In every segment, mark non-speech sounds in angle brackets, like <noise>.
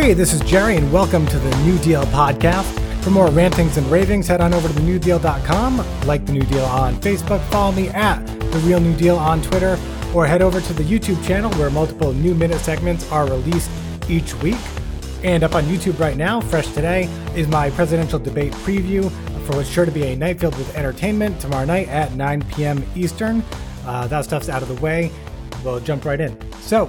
Hey, this is Jerry, and welcome to the Nu Deal podcast. For more rantings and ravings, head on over to thenudeal.com, like the Nu Deal on Facebook, follow me at the Real Nu Deal on Twitter, or head over to the YouTube channel where multiple new minute segments are released each week. And up on YouTube right now, fresh today, is my presidential debate preview for what's sure to be a night filled with entertainment tomorrow night at 9 p.m. Eastern. Uh, that stuff's out of the way. We'll jump right in. So,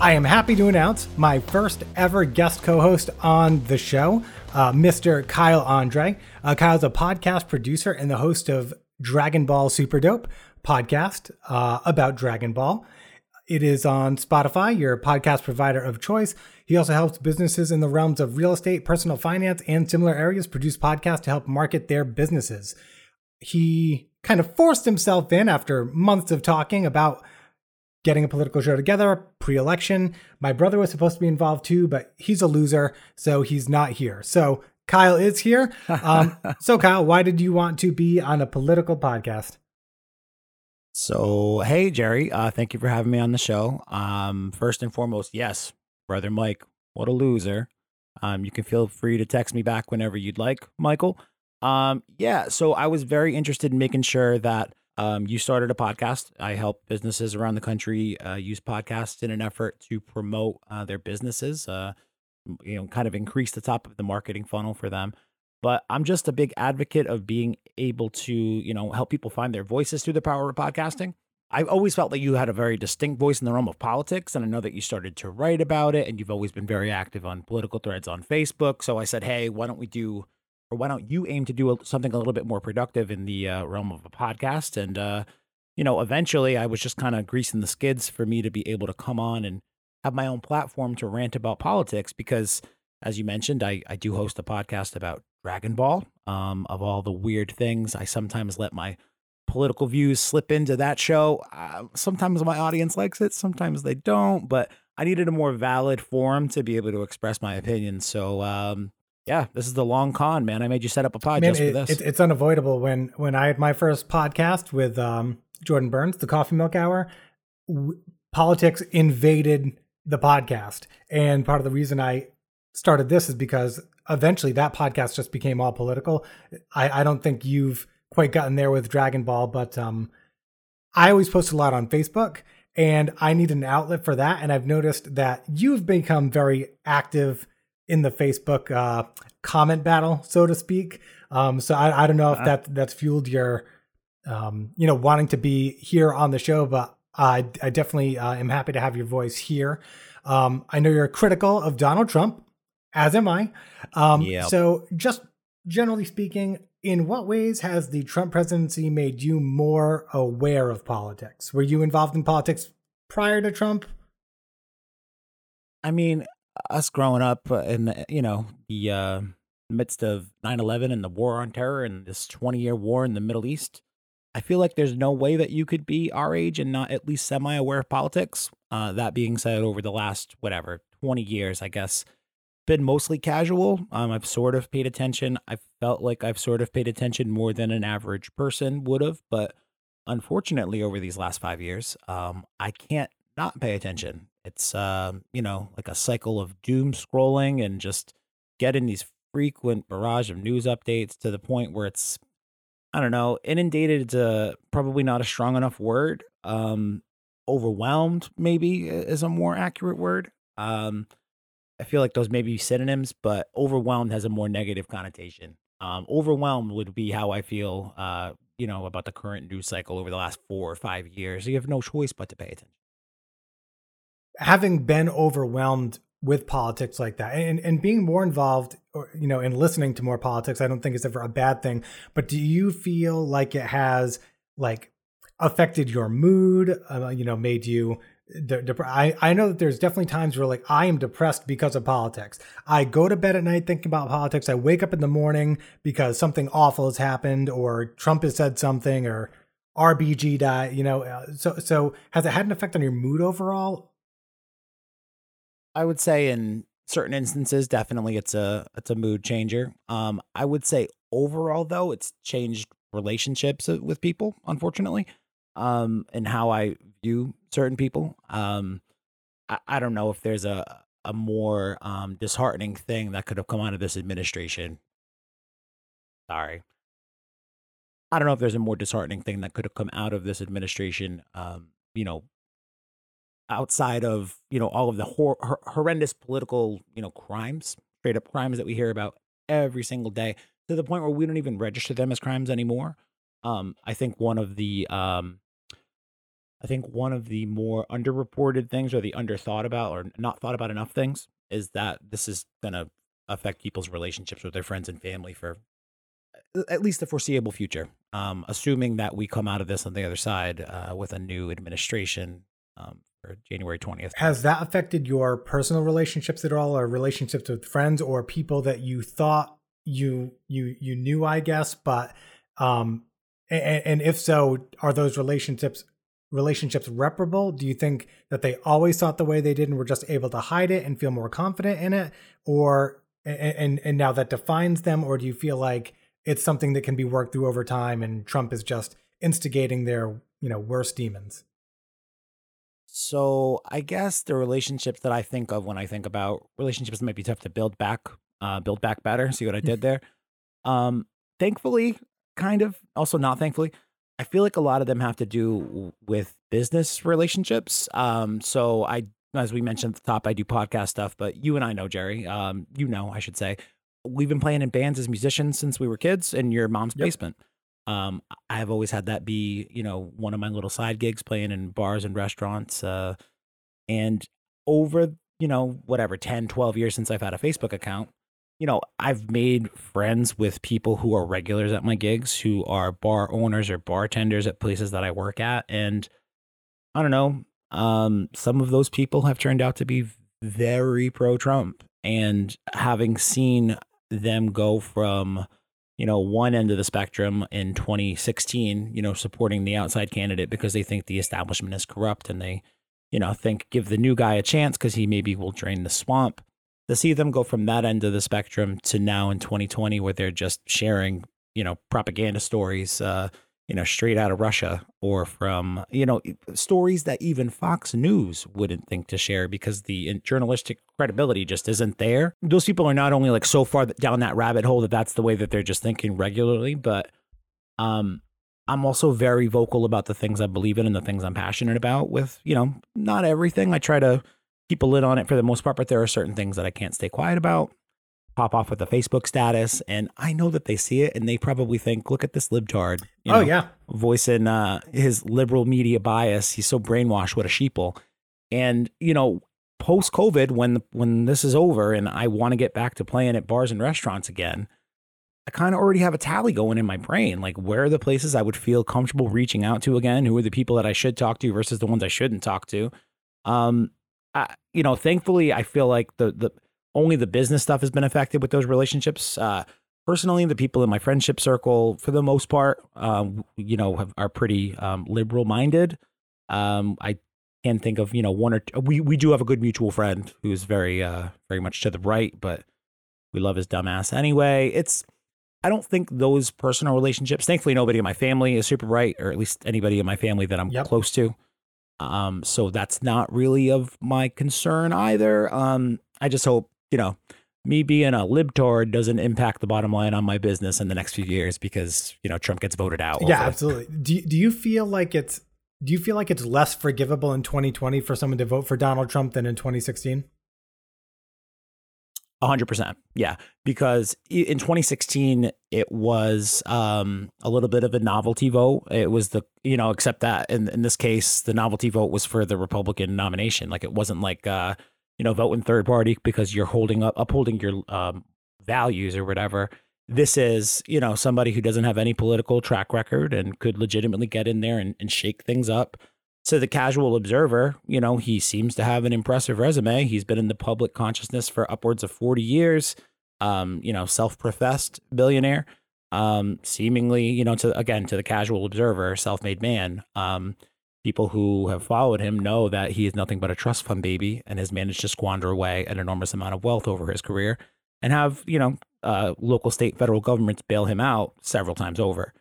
I am happy to announce my first ever guest co host on the show, uh, Mr. Kyle Andree. Uh, Kyle's a podcast producer and the host of Dragon Ball Super Dope podcast uh, about Dragon Ball. It is on Spotify, your podcast provider of choice. He also helps businesses in the realms of real estate, personal finance, and similar areas produce podcasts to help market their businesses. He kind of forced himself in after months of talking about getting a political show together pre election. My brother was supposed to be involved too, but he's a loser, so he's not here. So Kyle is here. <laughs> Um, so, Kyle, why did you want to be on a political podcast? So, hey, Jerry, uh, thank you for having me on the show. Um, first and foremost, yes, brother Mike, what a loser. Um, you can feel free to text me back whenever you'd like, Michael. Um, yeah, so I was very interested in making sure that um, you started a podcast. I help businesses around the country uh, use podcasts in an effort to promote uh, their businesses, uh, you know, kind of increase the top of the marketing funnel for them but I'm just a big advocate of being able to, you know, help people find their voices through the power of podcasting. I've always felt that you had a very distinct voice in the realm of politics, and I know that you started to write about it, and you've always been very active on political threads on Facebook. So I said, hey, why don't we do, or why don't you aim to do something a little bit more productive in the uh, realm of a podcast? And uh, you know, eventually, I was just kind of greasing the skids for me to be able to come on and have my own platform to rant about politics because as you mentioned, I, I do host a podcast about Dragon Ball. Um, of all the weird things, I sometimes let my political views slip into that show. Uh, sometimes my audience likes it, sometimes they don't, but I needed a more valid forum to be able to express my opinion. So, um, yeah, this is the long con, man. I made you set up a podcast man, it, for this. It, it's unavoidable. When when I had my first podcast with um, Jordan Burns, the Coffee Milk Hour, w- politics invaded the podcast, and part of the reason I started this is because eventually that podcast just became all political. I, I don't think you've quite gotten there with Dragon Ball, but um, I always post a lot on Facebook and I need an outlet for that. And I've noticed that you've become very active in the Facebook uh, comment battle, so to speak. Um, so I, I don't know if uh-huh. that that's fueled your, um, you know, wanting to be here on the show, but I, I definitely uh, am happy to have your voice here. Um, I know you're critical of Donald Trump, as am I. Um, yep. So, just generally speaking, in what ways has the Trump presidency made you more aware of politics? Were you involved in politics prior to Trump? I mean, us growing up in you know the uh, midst of 9/11 and the war on terror and this 20-year war in the Middle East, I feel like there's no way that you could be our age and not at least semi-aware of politics. Uh, that being said, over the last whatever 20 years, I guess been mostly casual. Um, I've sort of paid attention. I felt like I've sort of paid attention more than an average person would have, but unfortunately, over these last five years, um, I can't not pay attention. It's um, you know, like a cycle of doom scrolling and just getting these frequent barrage of news updates to the point where it's I don't know, inundated is probably not a strong enough word. Um, overwhelmed maybe is a more accurate word. Um, I feel like those may be synonyms, but overwhelmed has a more negative connotation. Um, overwhelmed would be how I feel, uh, you know, about the current news cycle over the last four or five years. You have no choice but to pay attention. Having been overwhelmed with politics like that and, and being more involved or you know in listening to more politics i don't think is ever a bad thing but do you feel like it has like affected your mood uh, you know made you de- I, I know that there's definitely times where like I am depressed because of politics. I go to bed at night thinking about politics. I wake up in the morning because something awful has happened or Trump has said something or RBG died, you know. Uh, so so has it had an effect on your mood overall? I would say in certain instances definitely it's a it's a mood changer. Um I would say overall though it's changed relationships uh, with people unfortunately um and how I view certain people. Um, I, I don't know if there's a a more um, disheartening thing that could have come out of this administration. Sorry. I don't know if there's a more disheartening thing that could have come out of this administration. Um, you know, outside of you know all of the hor- hor- horrendous political you know crimes, straight up crimes that we hear about every single day, to the point where we don't even register them as crimes anymore. Um, I think one of the um, I think one of the more underreported things or the underthought about or not thought about enough things is that this is going to affect people's relationships with their friends and family for at least the foreseeable future. Um, assuming that we come out of this on the other side uh, with a new administration um, for January 20th. Has that affected your personal relationships at all or relationships with friends or people that you thought you you you knew, I guess, but um and, and if so, are those relationships relationships reparable? Do you think that they always thought the way they did and were just able to hide it and feel more confident in it, or and and now that defines them, or do you feel like it's something that can be worked through over time and Trump is just instigating their you know worst demons? So I guess the relationships that I think of when I think about relationships might be tough to build back, uh, build back better. See what I did <laughs> there? Um, thankfully, kind of. Also, not thankfully. I feel like a lot of them have to do with business relationships. Um, so I, as we mentioned at the top, I do podcast stuff, but you and I know, Jerry, um, you know, I should say, we've been playing in bands as musicians since we were kids in your mom's yep. basement. Um, I've always had that be, you know, one of my little side gigs playing in bars and restaurants. Uh, and over, you know, whatever, 10, 12 years since I've had a Facebook account, you know, I've made friends with people who are regulars at my gigs, who are bar owners or bartenders at places that I work at. And I don't know, um, some of those people have turned out to be very pro Trump. And having seen them go from, you know, one end of the spectrum in 2016, you know, supporting the outside candidate because they think the establishment is corrupt and they, you know, think give the new guy a chance because he maybe will drain the swamp. To see them go from that end of the spectrum to now in 2020 where they're just sharing you know propaganda stories uh you know straight out of russia or from you know stories that even fox news wouldn't think to share because the journalistic credibility just isn't there those people are not only like so far down that rabbit hole that that's the way that they're just thinking regularly but um i'm also very vocal about the things i believe in and the things i'm passionate about with you know not everything i try to keep a lid on it for the most part, but there are certain things that I can't stay quiet about. Pop off with a Facebook status, and I know that they see it, and they probably think, "Look at this libtard." You oh, know, oh yeah, voicing uh, his liberal media bias. He's so brainwashed. What a sheeple! And you know, post COVID, when when this is over, and I want to get back to playing at bars and restaurants again, I kind of already have a tally going in my brain. Like, where are the places I would feel comfortable reaching out to again? Who are the people that I should talk to versus the ones I shouldn't talk to? Um, I, you know, thankfully, I feel like the the only the business stuff has been affected with those relationships. Uh, personally, the people in my friendship circle, for the most part, um, you know, have, are pretty um, liberal minded. Um, I can think of you know one or two, we we do have a good mutual friend who's very uh very much to the right, but we love his dumbass anyway. It's I don't think those personal relationships. Thankfully, nobody in my family is super right, or at least anybody in my family that I'm yep. close to. Um, so that's not really of my concern either. Um, I just hope, you know, me being a libtard doesn't impact the bottom line on my business in the next few years because, you know, Trump gets voted out. Yeah, absolutely. Do, do you feel like it's, do you feel like it's less forgivable in 2020 for someone to vote for Donald Trump than in 2016? hundred percent. Yeah. Because in 2016, it was um, a little bit of a novelty vote. It was the, you know, except that in, in this case, the novelty vote was for the Republican nomination. Like it wasn't like, uh, you know, vote in third party because you're holding up, upholding your um, values or whatever. This is, you know, somebody who doesn't have any political track record and could legitimately get in there and, and shake things up to the casual observer, you know, he seems to have an impressive resume. He's been in the public consciousness for upwards of 40 years. Um, you know, self-professed billionaire. Um, seemingly, you know, to again to the casual observer, self-made man. Um, people who have followed him know that he is nothing but a trust fund baby and has managed to squander away an enormous amount of wealth over his career and have, you know, uh, local, state, federal governments bail him out several times over.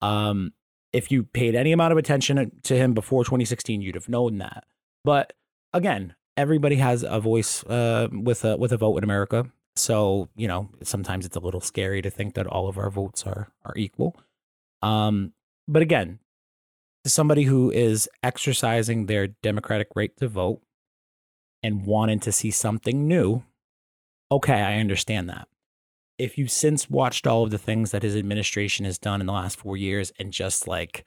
Um, if you paid any amount of attention to him before 2016, you'd have known that. But again, everybody has a voice uh, with a with a vote in America. So you know, sometimes it's a little scary to think that all of our votes are are equal. Um, but again, to somebody who is exercising their democratic right to vote and wanting to see something new, okay, I understand that. If you've since watched all of the things that his administration has done in the last four years and just like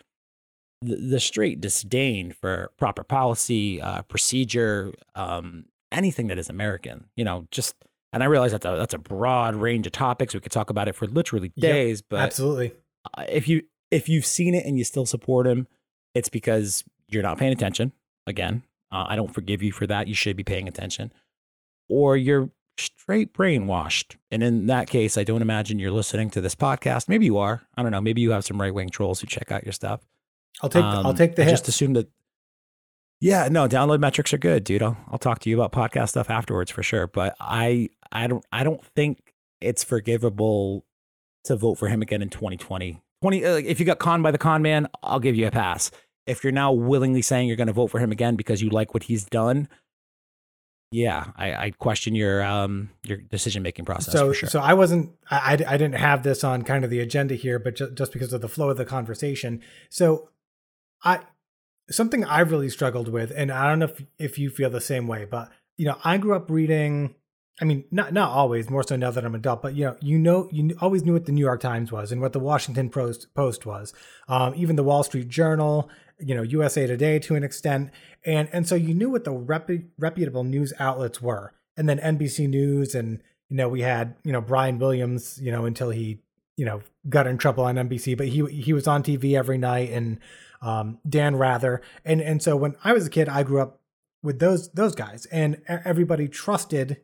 the, the straight disdain for proper policy, uh, procedure, um, anything that is American, you know, just and I realize that's a that's a broad range of topics. We could talk about it for literally days, yep, but absolutely, if you if you've seen it and you still support him, it's because you're not paying attention. Again, uh, I don't forgive you for that. You should be paying attention, or you're straight brainwashed. And in that case, I don't imagine you're listening to this podcast. Maybe you are. I don't know. Maybe you have some right wing trolls who check out your stuff. I'll take um, I'll take the hit. Just assume that. Yeah, no, download metrics are good, dude. I'll, I'll talk to you about podcast stuff afterwards for sure. But I I don't I don't think it's forgivable to vote for him again in 2020. 20 uh, if you got conned by the con man, I'll give you a pass. If you're now willingly saying you're going to vote for him again because you like what he's done, yeah, I, I question your um your decision making process. So sure. so I wasn't I, I didn't have this on kind of the agenda here, but just, just because of the flow of the conversation. So I something I've really struggled with, and I don't know if if you feel the same way, but you know I grew up reading. I mean, not not always, more so now that I'm an adult, but you know, you know, you always knew what the New York Times was and what the Washington Post Post was, um, even the Wall Street Journal, you know, USA Today to an extent, and and so you knew what the repu- reputable news outlets were, and then NBC News, and you know, we had you know Brian Williams, you know, until he you know got in trouble on NBC, but he he was on TV every night, and um, Dan Rather, and and so when I was a kid, I grew up with those those guys, and everybody trusted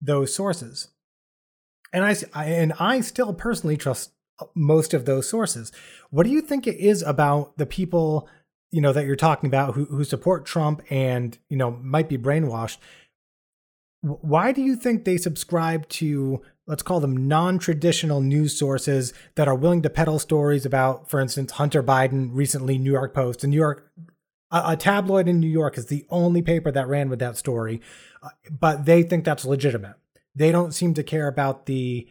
those sources, and I and I still personally trust most of those sources. What do you think it is about the people you know that you're talking about who who support Trump and you know might be brainwashed? Why do you think they subscribe to let's call them non-traditional news sources that are willing to peddle stories about, for instance, Hunter Biden recently, New York Post, the New York a, a tabloid in New York is the only paper that ran with that story, uh, but they think that's legitimate. They don't seem to care about the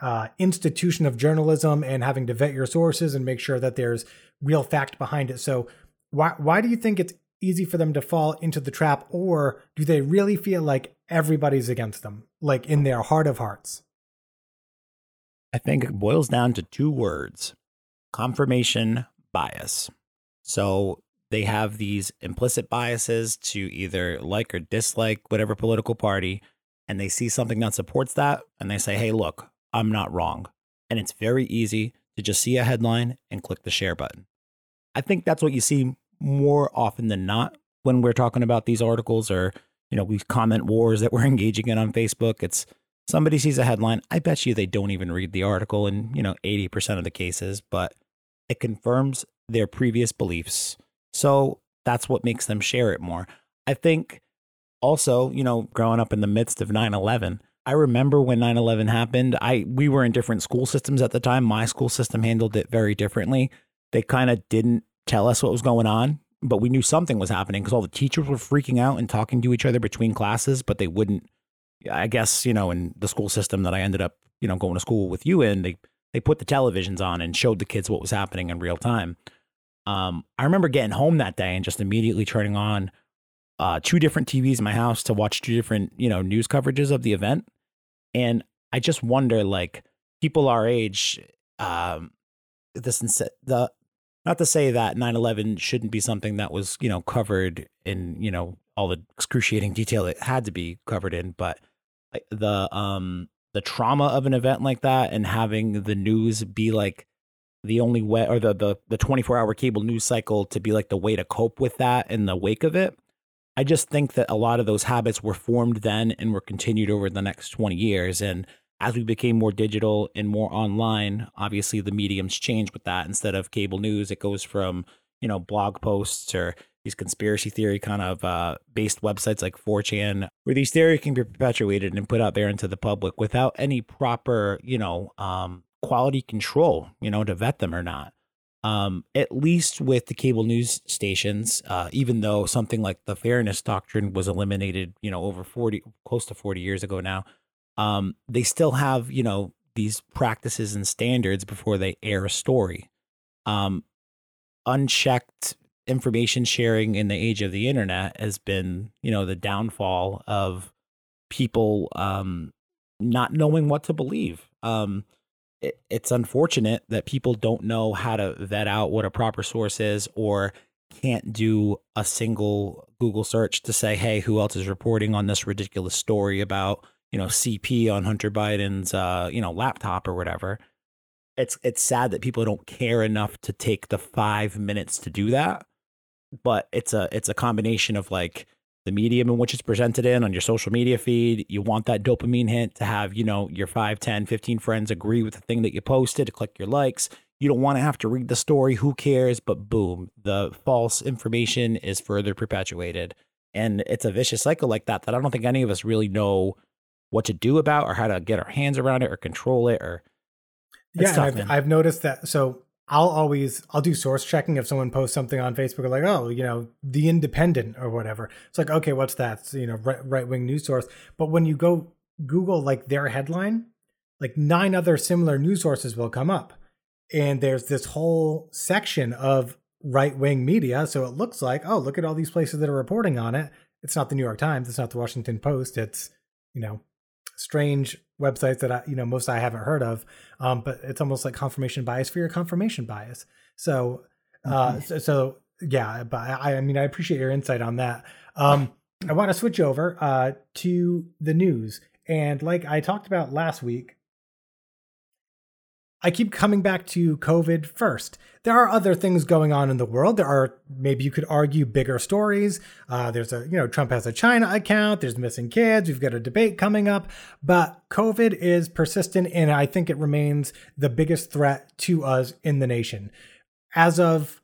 uh, institution of journalism and having to vet your sources and make sure that there's real fact behind it. So, why why do you think it's easy for them to fall into the trap, or do they really feel like everybody's against them, like in their heart of hearts? I think it boils down to two words confirmation bias. So they have these implicit biases to either like or dislike whatever political party, and they see something that supports that, and they say, hey, look, I'm not wrong. And it's very easy to just see a headline and click the share button. I think that's what you see more often than not when we're talking about these articles or you know we comment wars that we're <laughs> engaging in on Facebook. It's somebody sees a headline. I bet you they don't even read the article in you know eighty percent of the cases, but it confirms their previous beliefs. So that's what makes them share it more. I think also, you know, growing up in the midst of 9/11, I remember when 9/11 happened, I we were in different school systems at the time. My school system handled it very differently. They kind of didn't tell us what was going on, but we knew something was happening because all the teachers were freaking out and talking to each other between classes, but they wouldn't. I guess you know, in the school system that I ended up, you know, going to school with you in, they they put the televisions on and showed the kids what was happening in real time. Um, I remember getting home that day and just immediately turning on uh, two different TVs in my house to watch two different, you know, news coverages of the event, and I just wonder, like, people our age, um, this the not to say that 9-11 shouldn't be something that was you know covered in you know all the excruciating detail it had to be covered in but the um the trauma of an event like that and having the news be like the only way or the the, the 24 hour cable news cycle to be like the way to cope with that in the wake of it i just think that a lot of those habits were formed then and were continued over the next 20 years and as we became more digital and more online, obviously the mediums change with that. Instead of cable news, it goes from, you know, blog posts or these conspiracy theory kind of uh, based websites like 4chan, where these theories can be perpetuated and put out there into the public without any proper, you know, um, quality control, you know, to vet them or not. Um, at least with the cable news stations, uh, even though something like the fairness doctrine was eliminated, you know, over 40, close to 40 years ago now, um, they still have, you know, these practices and standards before they air a story. Um, unchecked information sharing in the age of the internet has been, you know, the downfall of people um, not knowing what to believe. Um, it, it's unfortunate that people don't know how to vet out what a proper source is or can't do a single Google search to say, hey, who else is reporting on this ridiculous story about, you know, CP on Hunter Biden's, uh, you know, laptop or whatever. It's it's sad that people don't care enough to take the five minutes to do that. But it's a it's a combination of like the medium in which it's presented in on your social media feed. You want that dopamine hint to have, you know, your 5, 10, 15 friends agree with the thing that you posted, to click your likes. You don't want to have to read the story. Who cares? But boom, the false information is further perpetuated. And it's a vicious cycle like that that I don't think any of us really know what to do about or how to get our hands around it or control it or yeah tough, I've, I've, noticed that so I'll always I'll do source checking if someone posts something on Facebook like oh you know the Independent or whatever. It's like okay what's that? It's, you know right wing news source. But when you go Google like their headline, like nine other similar news sources will come up, and there's this whole section of right wing media. So it looks like oh look at all these places that are reporting on it. It's not the New York Times. It's not the Washington Post. It's you know strange websites that I, you know, most I haven't heard of. Um, but it's almost like confirmation bias for your confirmation bias. So, uh, mm-hmm. so, so, yeah, but I, I mean, I appreciate your insight on that. Um, I want to switch over uh, to the news. And like I talked about last week, I keep coming back to COVID first. There are other things going on in the world. There are maybe you could argue bigger stories. Uh, there's a you know Trump has a China account. There's missing kids. We've got a debate coming up, but COVID is persistent, and I think it remains the biggest threat to us in the nation. As of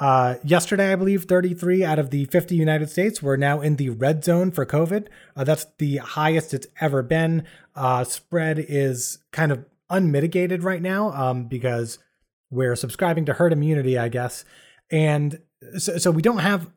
uh, yesterday, I believe 33 out of the 50 United States were now in the red zone for COVID. Uh, that's the highest it's ever been. Uh, spread is kind of unmitigated right now um, because we're subscribing to herd immunity, I guess, and so, so we don't have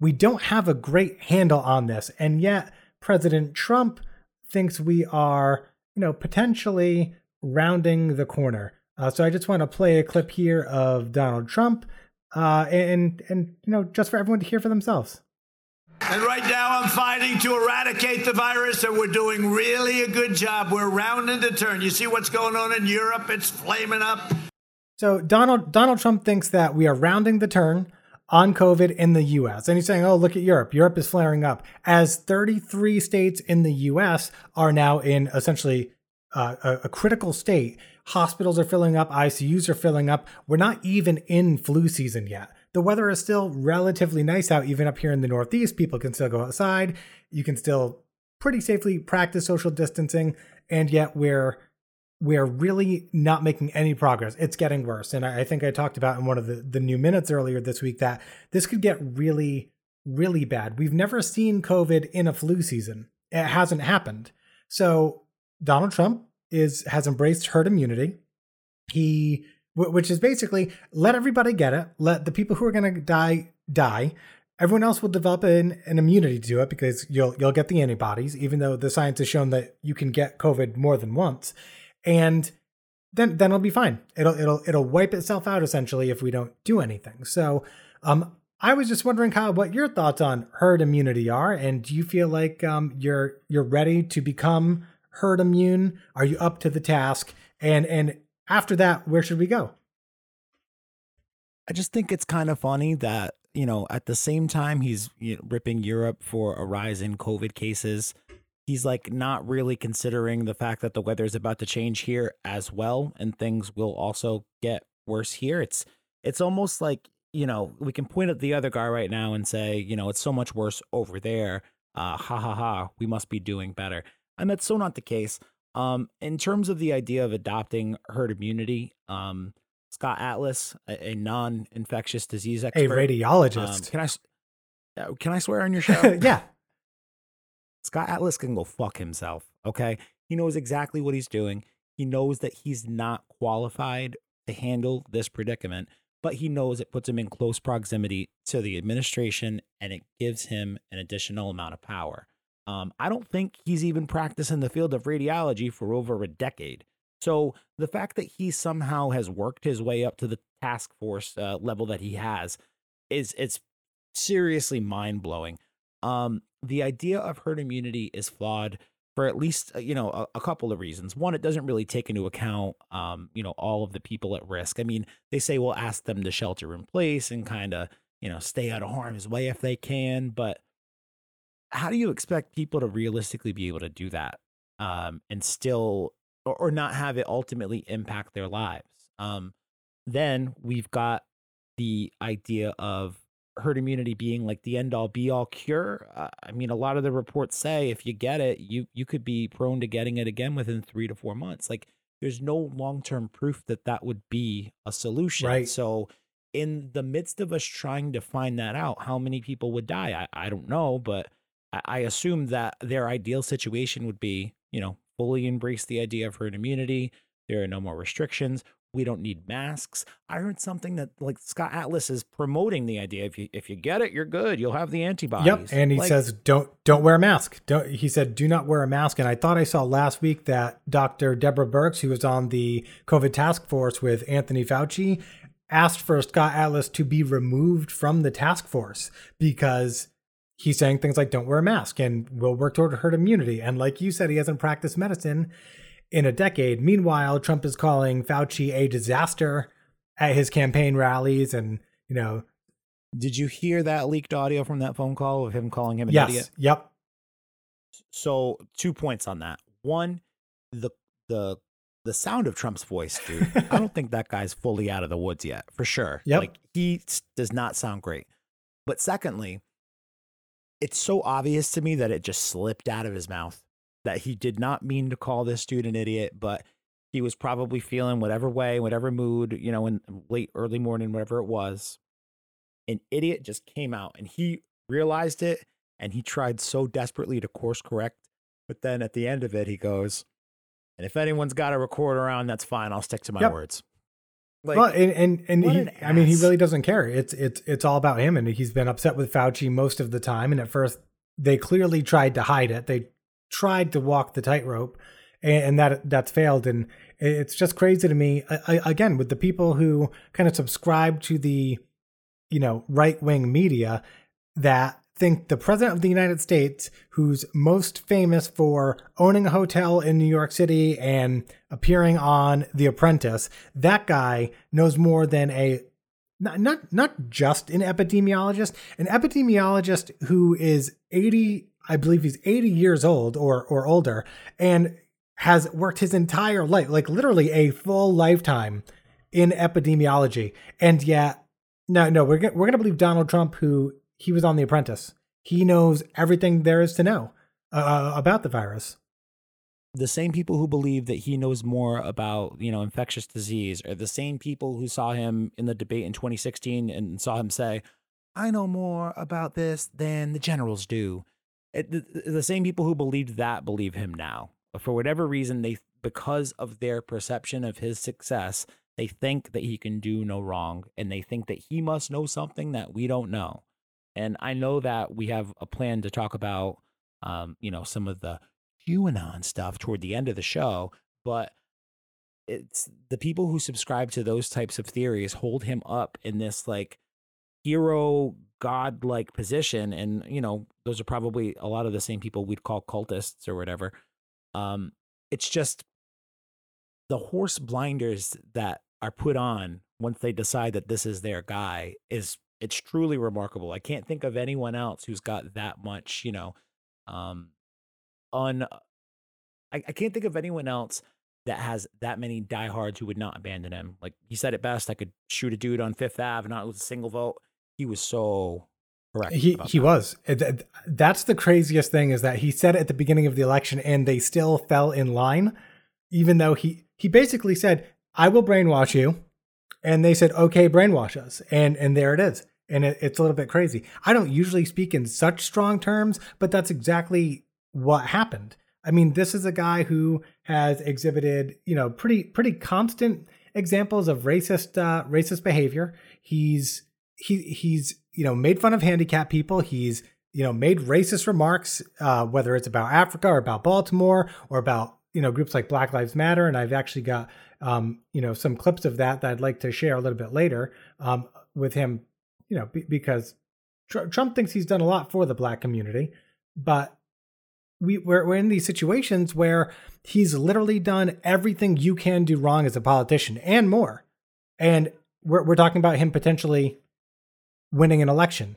we don't have a great handle on this, and yet President Trump thinks we are, you know, potentially rounding the corner. Uh, so I just want to play a clip here of Donald Trump, uh, and and you know, just for everyone to hear for themselves. And right now, I'm fighting to eradicate the virus, and we're doing really a good job. We're rounding the turn. You see what's going on in Europe? It's flaming up. So Donald Donald Trump thinks that we are rounding the turn on COVID in the US. And he's saying, oh, look at Europe. Europe is flaring up. As 33 states in the US are now in essentially uh, a, a, critical state. Hospitals are filling up, ICUs are filling up. We're not even in flu season yet. The weather is still relatively nice out, even up here in the Northeast. People can still go outside. You can still pretty safely practice social distancing, and yet we're we're really not making any progress. It's getting worse. And I, think I talked about in one of the, the new minutes earlier this week that this could get really, really bad. We've never seen COVID in a flu season. It hasn't happened. So Donald Trump is has embraced herd immunity. He which is basically let everybody get it, let the people who are going to die die. Everyone else will develop an, an immunity to it because you'll you'll get the antibodies, even though the science has shown that you can get COVID more than once, and then then it'll be fine. It'll it'll it'll wipe itself out essentially if we don't do anything. So, um, I was just wondering, Kyle, what your thoughts on herd immunity are, and do you feel like um you're you're ready to become herd immune? Are you up to the task? And and after that, where should we go? I just think it's kind of funny that, you know, at the same time he's you know, ripping Europe for a rise in COVID cases, he's like not really considering the fact that the weather is about to change here as well and things will also get worse here. It's it's almost like, you know, we can point at the other guy right now and say, you know, it's so much worse over there. Uh ha ha ha, we must be doing better. And that's so not the case. Um, in terms of the idea of adopting herd immunity, um, Scott Atlas, a, a non-infectious disease expert, a radiologist. Um, can I uh, can I swear on your show? <laughs> yeah. Scott Atlas can go fuck himself. Okay, he knows exactly what he's doing. He knows that he's not qualified to handle this predicament. but he knows it puts him in close proximity to the administration and it gives him an additional amount of power. Um, I don't think he's even practiced in the field of radiology for over a decade. So the fact that he somehow has worked his way up to the task force uh, level that he has is it's seriously mind blowing. Um, the idea of herd immunity is flawed for at least uh, you know a, a, couple of reasons. One, it doesn't really take into account um, you know all of the people at risk. I mean, they say we'll ask them to shelter in place and kind of you know stay out of harm's way if they can, but how do you expect people to realistically be able to do that um, and still or, or, not have it ultimately impact their lives? Um, then we've got the idea of herd immunity being like the end all be all cure. Uh, I mean, a lot of the reports say if you get it, you you could be prone to getting it again within three to four months. Like, there's no long term proof that that would be a solution. Right. So, in the midst of us trying to find that out, how many people would die? I, I don't know, but I, assume that their ideal situation would be, you know, fully embrace the idea of herd immunity. There are no more restrictions we don't need masks. I heard something that like Scott Atlas is promoting the idea if you if you get it, you're good. You'll have the antibodies. Yep, and he like, says don't don't wear a mask. Don't he said do not wear a mask. And I thought I saw last week that Dr. Deborah Birx, who was on the COVID task force with Anthony Fauci, asked for Scott Atlas to be removed from the task force because he's saying things like don't wear a mask and we'll work toward herd immunity. And like you said, he hasn't practiced medicine in a decade. Meanwhile, Trump is calling Fauci a disaster at his campaign rallies and, you know, did you hear that leaked audio from that phone call of him calling him an yes, idiot? Yep. So, two points on that. One, the the the sound of Trump's voice, dude. I don't <laughs> think that guy's fully out of the woods yet, for sure. Yep. Like he does not sound great. But secondly, it's so obvious to me that it just slipped out of his mouth that he did not mean to call this dude an idiot, but he was probably feeling whatever way, whatever mood, you know, in late, early morning, whatever it was. An idiot just came out and he realized it and he tried so desperately to course correct. But then at the end of it, he goes, and if anyone's got a recorder on, that's fine. I'll stick to my yep. words. Like, well, and and, and he, an I mean, he really doesn't care. It's it's it's all about him, and he's been upset with Fauci most of the time. And at first, they clearly tried to hide it. They tried to walk the tightrope, and, and that that's failed. And it's just crazy to me. I, again, with the people who kind of subscribe to the, you know, right wing media that think the president of the United States, who's most famous for owning a hotel in New York City and appearing on The Apprentice, that guy knows more than a not not not just an epidemiologist, an epidemiologist who is 80 I believe he's 80 years old or or older and has worked his entire life, like literally a full lifetime in epidemiology. And yet, no, no, we're we're gonna believe Donald Trump, who he was on The Apprentice. He knows everything there is to know uh, about the virus. The same people who believe that he knows more about, you know, infectious disease are the same people who saw him in the debate in 2016 and saw him say, "I know more about this than the generals do." it, the, the same people who believed that believe him now. But for whatever reason, they because of their perception of his success, they think that he can do no wrong, and they think that he must know something that we don't know. And I know that we have a plan to talk about, um, you know, some of the QAnon stuff toward the end of the show, but it's the people who subscribe to those types of theories hold him up in this like hero godlike position and you know those are probably a lot of the same people we'd call cultists or whatever. Um it's just the horse blinders that are put on once they decide that this is their guy is it's truly remarkable i can't think of anyone else who's got that much you know um on I, I can't think of anyone else that has that many diehards who would not abandon him. Like he said it best, I could shoot a dude on Fifth Ave, and not with a single vote he was so correct. He he that. was. That's the craziest thing is that he said at the beginning of the election, and they still fell in line, even though he he basically said, "I will brainwash you," and they said, "Okay, brainwash us," and and there it is. And it, it's a little bit crazy. I don't usually speak in such strong terms, but that's exactly what happened. I mean, this is a guy who has exhibited, you know, pretty pretty constant examples of racist uh, racist behavior. He's he he's you know made fun of handicapped people. He's you know made racist remarks, uh, whether it's about Africa or about Baltimore or about you know groups like Black Lives Matter. And I've actually got um, you know some clips of that that I'd like to share a little bit later um, with him. You know b- because tr- Trump thinks he's done a lot for the black community, but we, we're, we're in these situations where he's literally done everything you can do wrong as a politician and more. And we're, we're talking about him potentially winning an election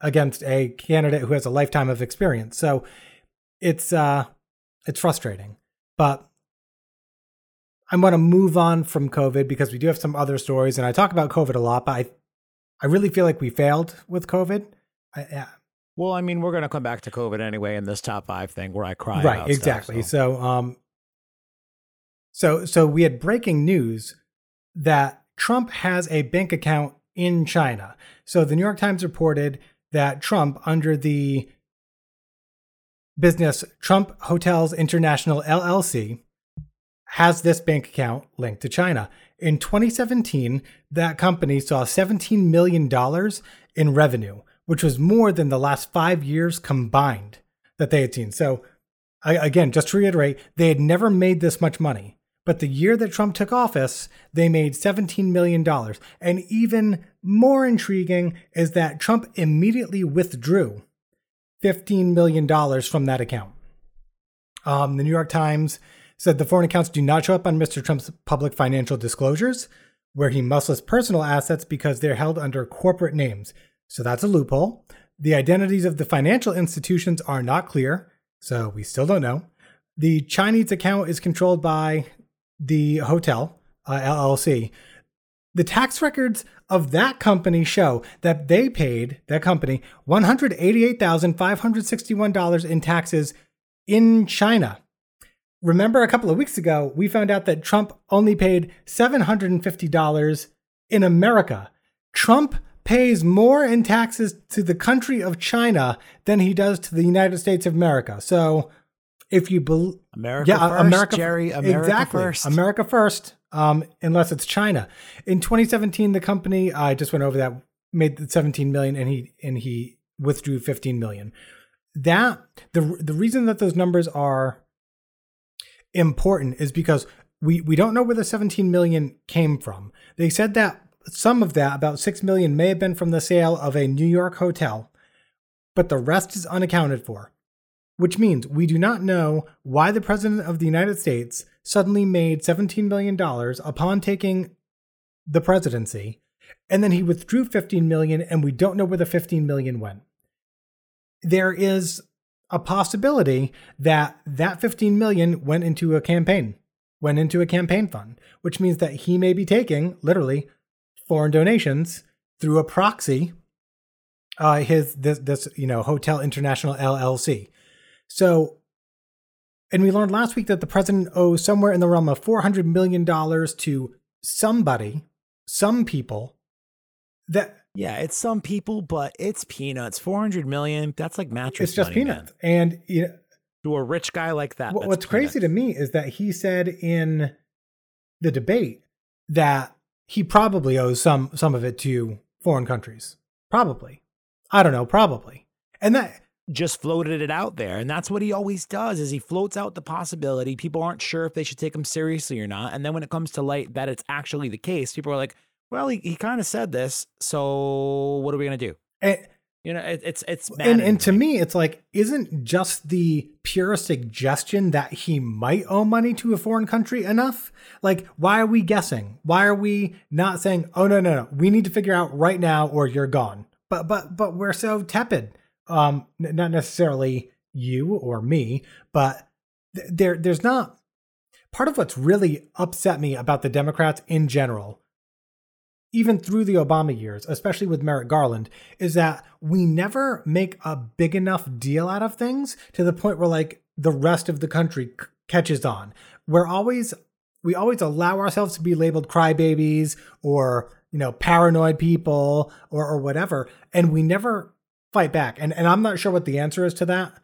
against a candidate who has a lifetime of experience. So it's uh it's frustrating. But I want to move on from COVID because we do have some other stories and I talk about COVID a lot, but I I really feel like we failed with COVID. I, well, I mean, we're going to come back to COVID anyway in this top 5 thing where I cry Right, exactly. Stuff, so. so um so so we had breaking news that Trump has a bank account in China. So the New York Times reported that Trump, under the business Trump Hotels International LLC, has this bank account linked to China. In 2017, that company saw $17 million in revenue, which was more than the last five years combined that they had seen. So, again, just to reiterate, they had never made this much money. But the year that Trump took office, they made $17 million. And even more intriguing is that Trump immediately withdrew $15 million from that account. Um, the New York Times said the foreign accounts do not show up on Mr. Trump's public financial disclosures, where he must list personal assets because they're held under corporate names. So that's a loophole. The identities of the financial institutions are not clear, so we still don't know. The Chinese account is controlled by the hotel, uh, LLC, the tax records of that company show that they paid, that company, $188,561 in taxes in China. Remember a couple of weeks ago, we found out that Trump only paid $750 in America. Trump pays more in taxes to the country of China than he does to the United States of America. So if you believe America yeah, first, America, Jerry, America exactly, first. America first, um, unless it's China. In 2017, the company I just went over that made 17 million, and he and he withdrew 15 million. That the the reason that those numbers are important is because we we don't know where the 17 million came from. They said that some of that, about 6 million, may have been from the sale of a New York hotel, but the rest is unaccounted for which means we do not know why the President of the United States suddenly made $17 million upon taking the presidency, and then he withdrew 15 million, and we don't know where the 15 million went. There is a possibility that that 15 million went into a campaign, went into a campaign fund, which means that he may be taking literally foreign donations through a proxy. Uh, his this this you know Hotel International LLC. So, and we learned last week that the president owes somewhere in the realm of $400 million to somebody, some people that. Yeah, it's some people, but it's peanuts. 400 million, that's like mattress It's just money, peanuts. Man. And you know, to a rich guy like that. What's crazy to me is that he said in the debate that he probably owes some some of it to foreign countries. Probably. I don't know, probably. And that just floated it out there and that's what he always does is he floats out the possibility people aren't sure if they should take him seriously or not and then when it comes to light that it's actually the case people are like well he, he kind of said this so what are we going to do? And, you know it, it's it's and, and to me. it's like isn't just the pure suggestion that he might owe money to a foreign country enough? Like why are we guessing? Why are we not saying oh no no no we need to figure out right now or you're gone. But but but we're so tepid. Um, not necessarily you or me, but th- there there's not part of what's really upset me about the Democrats in general, even through the Obama years, especially with Merrick Garland, is that we never make a big enough deal out of things to the point where like the rest of the country c- catches on. We're always we always allow ourselves to be labeled crybabies or you know paranoid people or or whatever, and we never fight back. And and I'm not sure what the answer is to that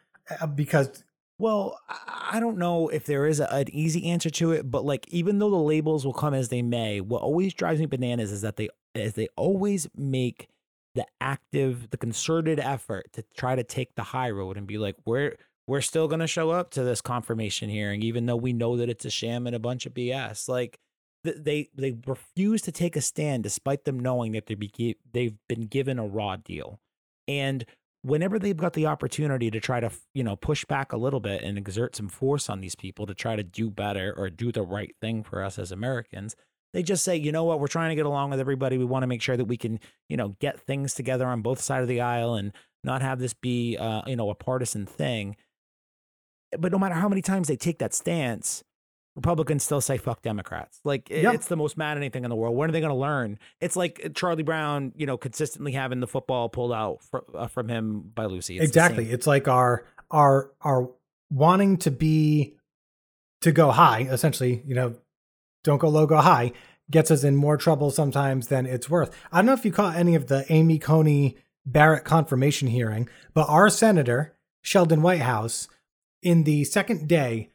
uh, because well, I don't know if there is a, an easy answer to it, but like even though the labels will come as they may, what always drives me bananas is that they they always make the active, the concerted effort to try to take the high road and be like, we're we're still gonna show up to this confirmation hearing, even though we know that it's a sham and a bunch of BS. Like they they refuse to take a stand despite them knowing that they be they've been given a raw deal. And whenever they've got the opportunity to try to you know push back a little bit and exert some force on these people to try to do better or do the right thing for us as Americans, they just say, you know what, we're trying to get along with everybody. We want to make sure that we can you know get things together on both sides of the aisle and not have this be uh, you know a partisan thing. But no matter how many times they take that stance, Republicans still say fuck Democrats. Like yep. it's the most maddening thing in the world. When are they going to learn? It's like uh, Charlie Brown, you know, consistently having the football pulled out fr- uh, from him by Lucy. It's exactly. It's like our our our wanting to be to go high. Essentially, you know, don't go low, go high. Gets us in more trouble sometimes than it's worth. I don't know if you caught any of the Amy Coney Barrett confirmation hearing, but our senator Sheldon Whitehouse, in the second day,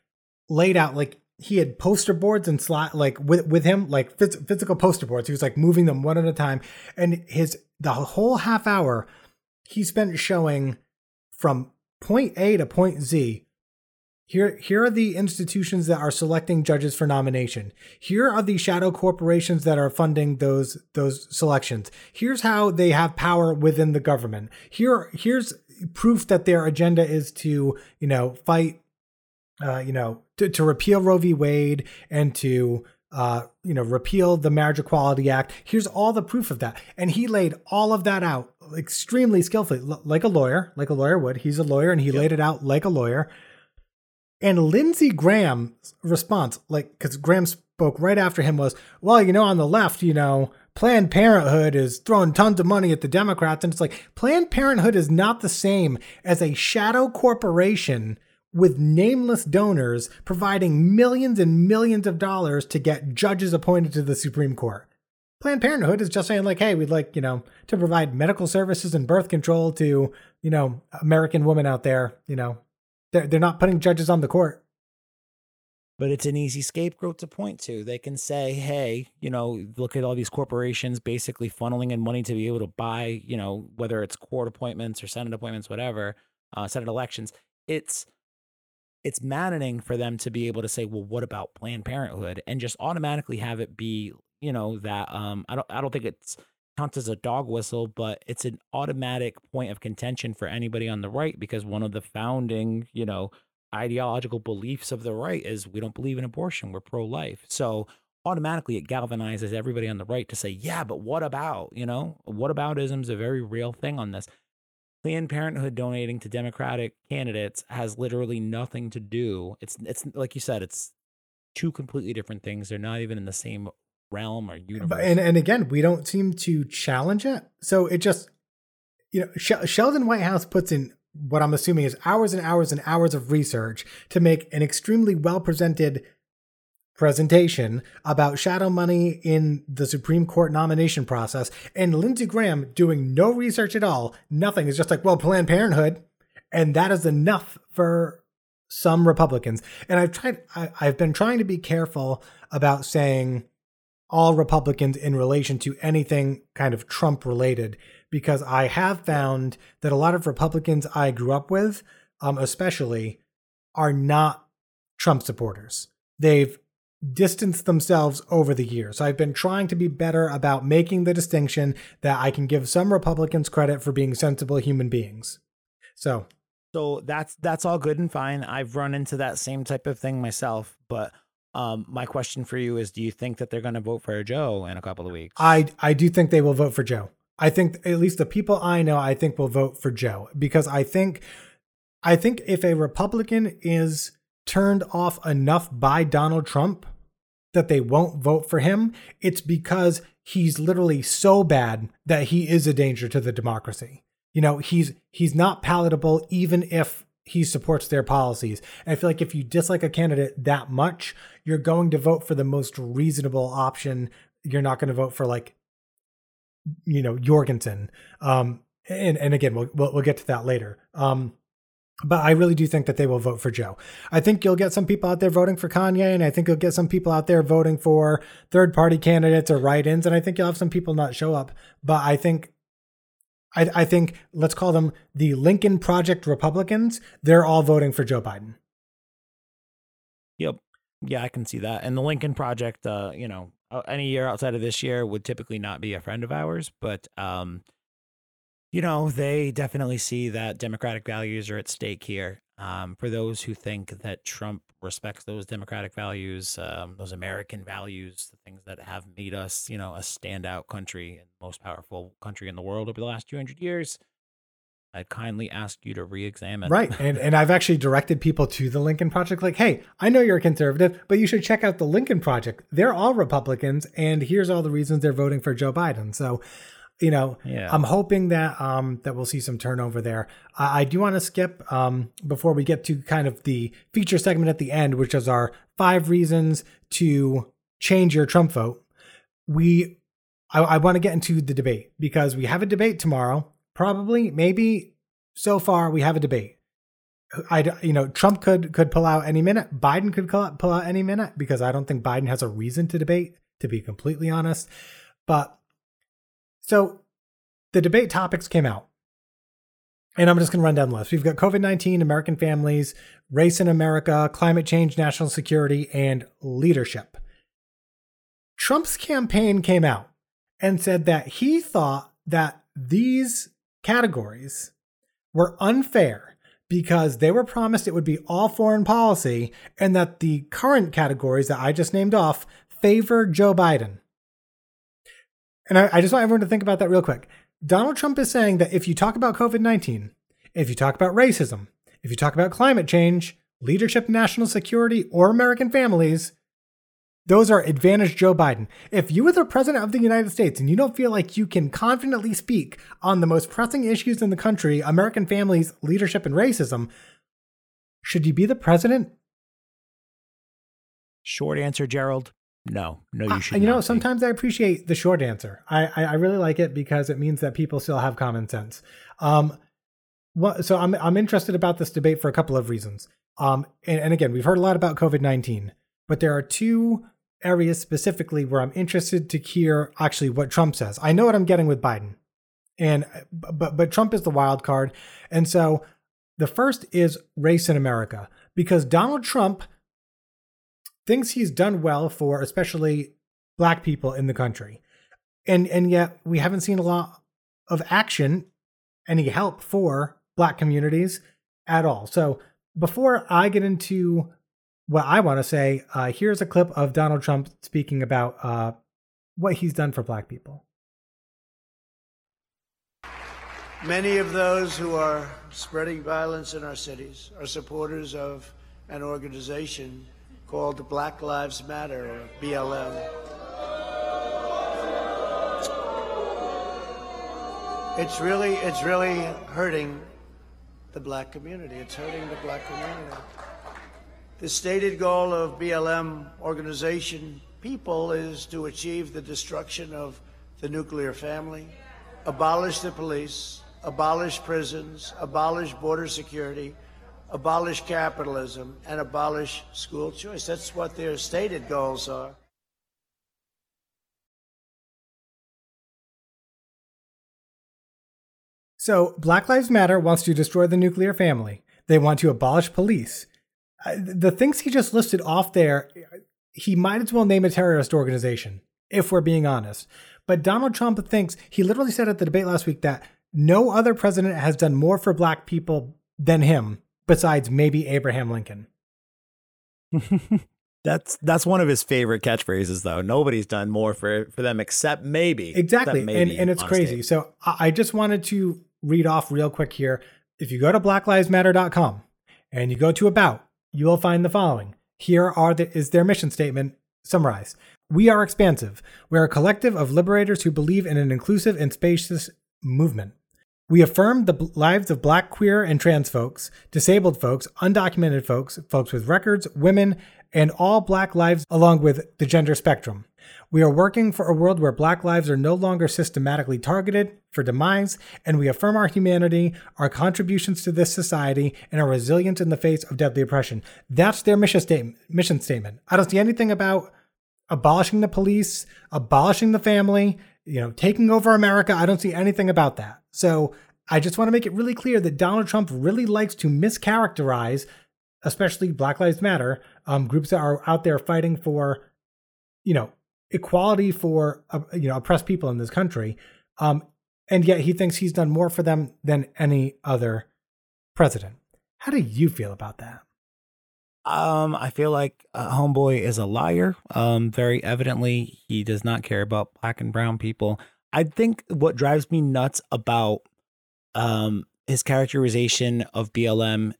laid out like he had poster boards and slot like with with him like phys- physical poster boards. He was like moving them one at a time, and his the whole half hour he spent showing from point A to point Z. Here, here are the institutions that are selecting judges for nomination. Here are the shadow corporations that are funding those those selections. Here's how they have power within the government. Here, here's proof that their agenda is to, you know, fight uh, you know, to, to repeal Roe v. Wade and to uh, you know, repeal the Marriage Equality Act. Here's all the proof of that. And he laid all of that out extremely skillfully, like a lawyer, like a lawyer would. He's a lawyer and he yep. laid it out like a lawyer. And Lindsey Graham's response, like, because Graham spoke right after him, was, well, you know, on the left, you know, Planned Parenthood is throwing tons of money at the Democrats. And it's like, Planned Parenthood is not the same as a shadow corporation with nameless donors providing millions and millions of dollars to get judges appointed to the Supreme Court. Planned Parenthood is just saying, like, hey, we'd like, you know, to provide medical services and birth control to, you know, American women out there. You know, they're, they're not putting judges on the court. But it's an easy scapegoat to point to. They can say, hey, you know, look at all these corporations basically funneling in money to be able to buy, you know, whether it's court appointments or Senate appointments, whatever, uh, Senate elections. It's it's maddening for them to be able to say, well, what about Planned Parenthood? And just automatically have it be, you know, that um I don't I don't think it's counts as a dog whistle, but it's an automatic point of contention for anybody on the right because one of the founding, you know, ideological beliefs of the right is we don't believe in abortion, we're pro life. So automatically it galvanizes everybody on the right to say, yeah, but what about, you know, what aboutism is a very real thing on this. Planned Parenthood donating to Democratic candidates has literally nothing to do. It's it's like you said, it's two completely different things. They're not even in the same realm or uh, universe. And and again, we don't seem to challenge it. So it just you know, Sheldon Whitehouse puts in what I'm assuming is hours and hours and hours of research to make an extremely well presented presentation about shadow money in the Supreme Court nomination process, and Lindsey Graham doing no research at all, nothing. is just like, well, Planned Parenthood. And that is enough for some Republicans. And I've tried, I, I've been trying to be careful about saying all Republicans in relation to anything kind of Trump related, because I have found that a lot of Republicans I grew up with, um, especially, are not Trump supporters. They've distanced themselves over the years. so I've been trying to be better about making the distinction that I can give some Republicans credit for being sensible human beings. So, so that's that's all good and fine. I've run into that same type of thing myself, but um, my question for you is: Do you think that they're going to vote for Joe in a couple of weeks? I I do think they will vote for Joe. I think at least the people I know, I think will vote for Joe because I think I think if a Republican is turned off enough by Donald Trump that they won't vote for him, it's because he's literally so bad that he is a danger to the democracy. You know, he's he's not palatable even if he supports their policies. And I feel like if you dislike a candidate that much, you're going to vote for the most reasonable option. You're not going to vote for like you know, Jorgensen. Um and and again, we'll we'll, we'll get to that later. Um But I really do think that they will vote for Joe. I think you'll get some people out there voting for Kanye, and I think you'll get some people out there voting for third party candidates or write ins, and I think you'll have some people not show up. But I think I, I, think let's call them the Lincoln Project Republicans. They're all voting for Joe Biden. Yep. Yeah, I can see that. And the Lincoln Project, uh, you know, any year outside of this year would typically not be a friend of ours, but um, you know, they definitely see that democratic values are at stake here. Um, for those who think that Trump respects those democratic values, um, those American values, the things that have made us, you know, a standout country and most powerful country in the world over the last 200 years, I'd kindly ask you to re-examine. Right, and and I've actually directed people to the Lincoln Project. Like, hey, I know you're a conservative, but you should check out the Lincoln Project. They're all Republicans, and here's all the reasons they're voting for Joe Biden. So you know, yeah. I'm hoping that um, that we'll see some turnover there. I, I do want to skip um, before we get to kind of the feature segment at the end, which is our five reasons to change your Trump vote. We, I, I want to get into the debate because we have a debate tomorrow. Probably, maybe. So far, we have a debate. I, you know, Trump could could pull out any minute. Biden could pull out, pull out any minute because I don't think Biden has a reason to debate. To be completely honest, but so the debate topics came out. And I'm just going to run down the list. We've got COVID 19, American families, race in America, climate change, national security, and leadership. Trump's campaign came out and said that he thought that these categories were unfair because they were promised it would be all foreign policy and that the current categories that I just named off favor Joe Biden. And I, I just want everyone to think about that real quick. Donald Trump is saying that if you talk about COVID 19, if you talk about racism, if you talk about climate change, leadership, national security, or American families, those are advantage Joe Biden. If you are the president of the United States and you don't feel like you can confidently speak on the most pressing issues in the country, American families, leadership, and racism, should you be the president? Short answer, Gerald. No, no, you should. you know, sometimes I appreciate the short answer. I, I, I really like it because it means that people still have common sense. Um, well, so I'm I'm interested about this debate for a couple of reasons. Um, and, and again, we've heard a lot about COVID nineteen, but there are two areas specifically where I'm interested to hear actually what Trump says. I know what I'm getting with Biden, and but but Trump is the wild card, and so the first is race in America because Donald Trump thinks he's done well for especially black people in the country. And and yet we haven't seen a lot of action, any help for black communities at all. So before I get into what I want to say, uh, here's a clip of Donald Trump speaking about uh, what he's done for black people. Many of those who are spreading violence in our cities are supporters of an organization called Black Lives Matter, or BLM. It's really, it's really hurting the black community. It's hurting the black community. The stated goal of BLM organization people is to achieve the destruction of the nuclear family, abolish the police, abolish prisons, abolish border security, abolish capitalism, and abolish school choice. That's what their stated goals are. So, Black Lives Matter wants to destroy the nuclear family. They want to abolish police. Uh, the things he just listed off there, he might as well name a terrorist organization, if we're being honest. But Donald Trump thinks, he literally said at the debate last week that no other president has done more for black people than him besides maybe Abraham Lincoln. <laughs> that's that's one of his favorite catchphrases, though. Nobody's done more for for them except maybe. Exactly, maybe, and and it's crazy. So I just wanted to read off real quick here. If you go to BlackLivesMatter.com and you go to About, you will find the following. Here are the, is their mission statement summarized. We are expansive. We are a collective of liberators who believe in an inclusive and spacious movement. We affirm the lives of black, queer, and trans folks, disabled folks, undocumented folks, folks with records, women, and all black lives along with the gender spectrum. We are working for a world where black lives are no longer systematically targeted for demise, and we affirm our humanity, our contributions to this society, and our resilience in the face of deadly oppression. That's their mission statement. Mission statement. I don't see anything about abolishing the police, abolishing the family, you know, taking over America. I don't see anything about that. So I just want to make it really clear that Donald Trump really likes to mischaracterize, especially Black Lives Matter, um, groups that are out there fighting for, you know, equality for uh, you know oppressed people in this country, um, and yet he thinks he's done more for them than any other president. How do you feel about that? Um, I feel like uh, Homeboy is a liar. Um, very evidently, he does not care about black and brown people. I think what drives me nuts about um his characterization of BLM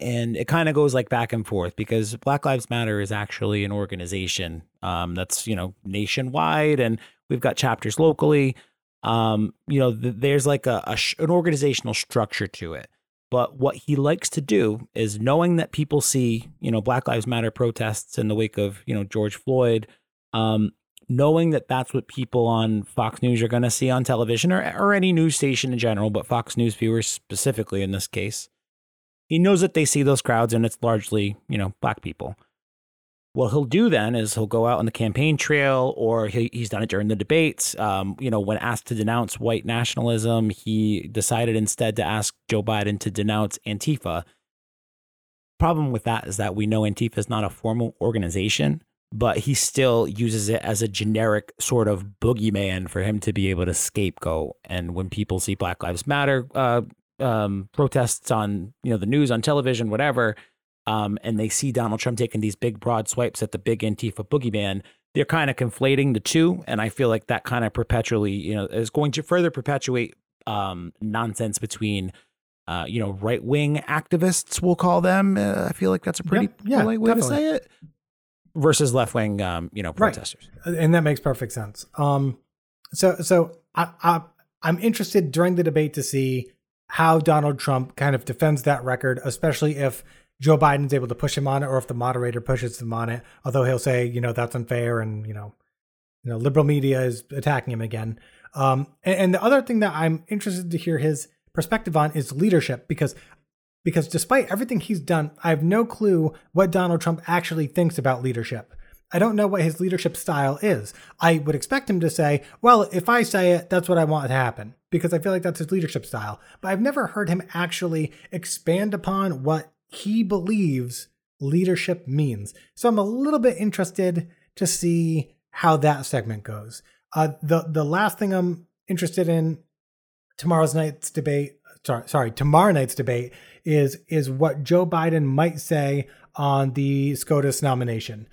and it kind of goes like back and forth because Black Lives Matter is actually an organization um, that's you know nationwide, and we've got chapters locally. Um, you know, th- there's like a, a sh- an organizational structure to it. But what he likes to do is knowing that people see, you know, Black Lives Matter protests in the wake of, you know, George Floyd, um, knowing that that's what people on Fox News are going to see on television or, or any news station in general, but Fox News viewers specifically in this case, he knows that they see those crowds and it's largely, you know, black people. What he'll do then is he'll go out on the campaign trail, or he, he's done it during the debates. Um, you know, when asked to denounce white nationalism, he decided instead to ask Joe Biden to denounce Antifa. Problem with that is that we know Antifa is not a formal organization, but he still uses it as a generic sort of boogeyman for him to be able to scapegoat. And when people see Black Lives Matter uh, um, protests on you know the news on television, whatever, um, and they see Donald Trump taking these big broad swipes at the big Antifa boogeyman, they're kind of conflating the two, and I feel like that kind of perpetually you know is going to further perpetuate um, nonsense between. Uh, you know, right wing activists, we'll call them. Uh, I feel like that's a pretty yeah, yeah, polite way definitely. to say it. Versus left wing, um, you know, Right. protesters. and that makes perfect sense. Um, so so I, I I'm interested during the debate to see how Donald Trump kind of defends that record, especially if Joe Biden's able to push him on it, or if the moderator pushes him on it. Although he'll say, you know, that's unfair, and you know, you know, liberal media is attacking him again. Um, and, and the other thing that I'm interested to hear his perspective on is leadership, because because despite everything he's done, I have no clue what Donald Trump actually thinks about leadership. I don't know what his leadership style is. I would expect him to say, well, if I say it, that's what I want to happen, because I feel like that's his leadership style. But I've never heard him actually expand upon what he believes leadership means. So I'm a little bit interested to see how that segment goes. Uh, the the last thing I'm interested in tomorrow's night's debate sorry, sorry, tomorrow night's debate is is what Joe Biden might say on the SCOTUS nomination.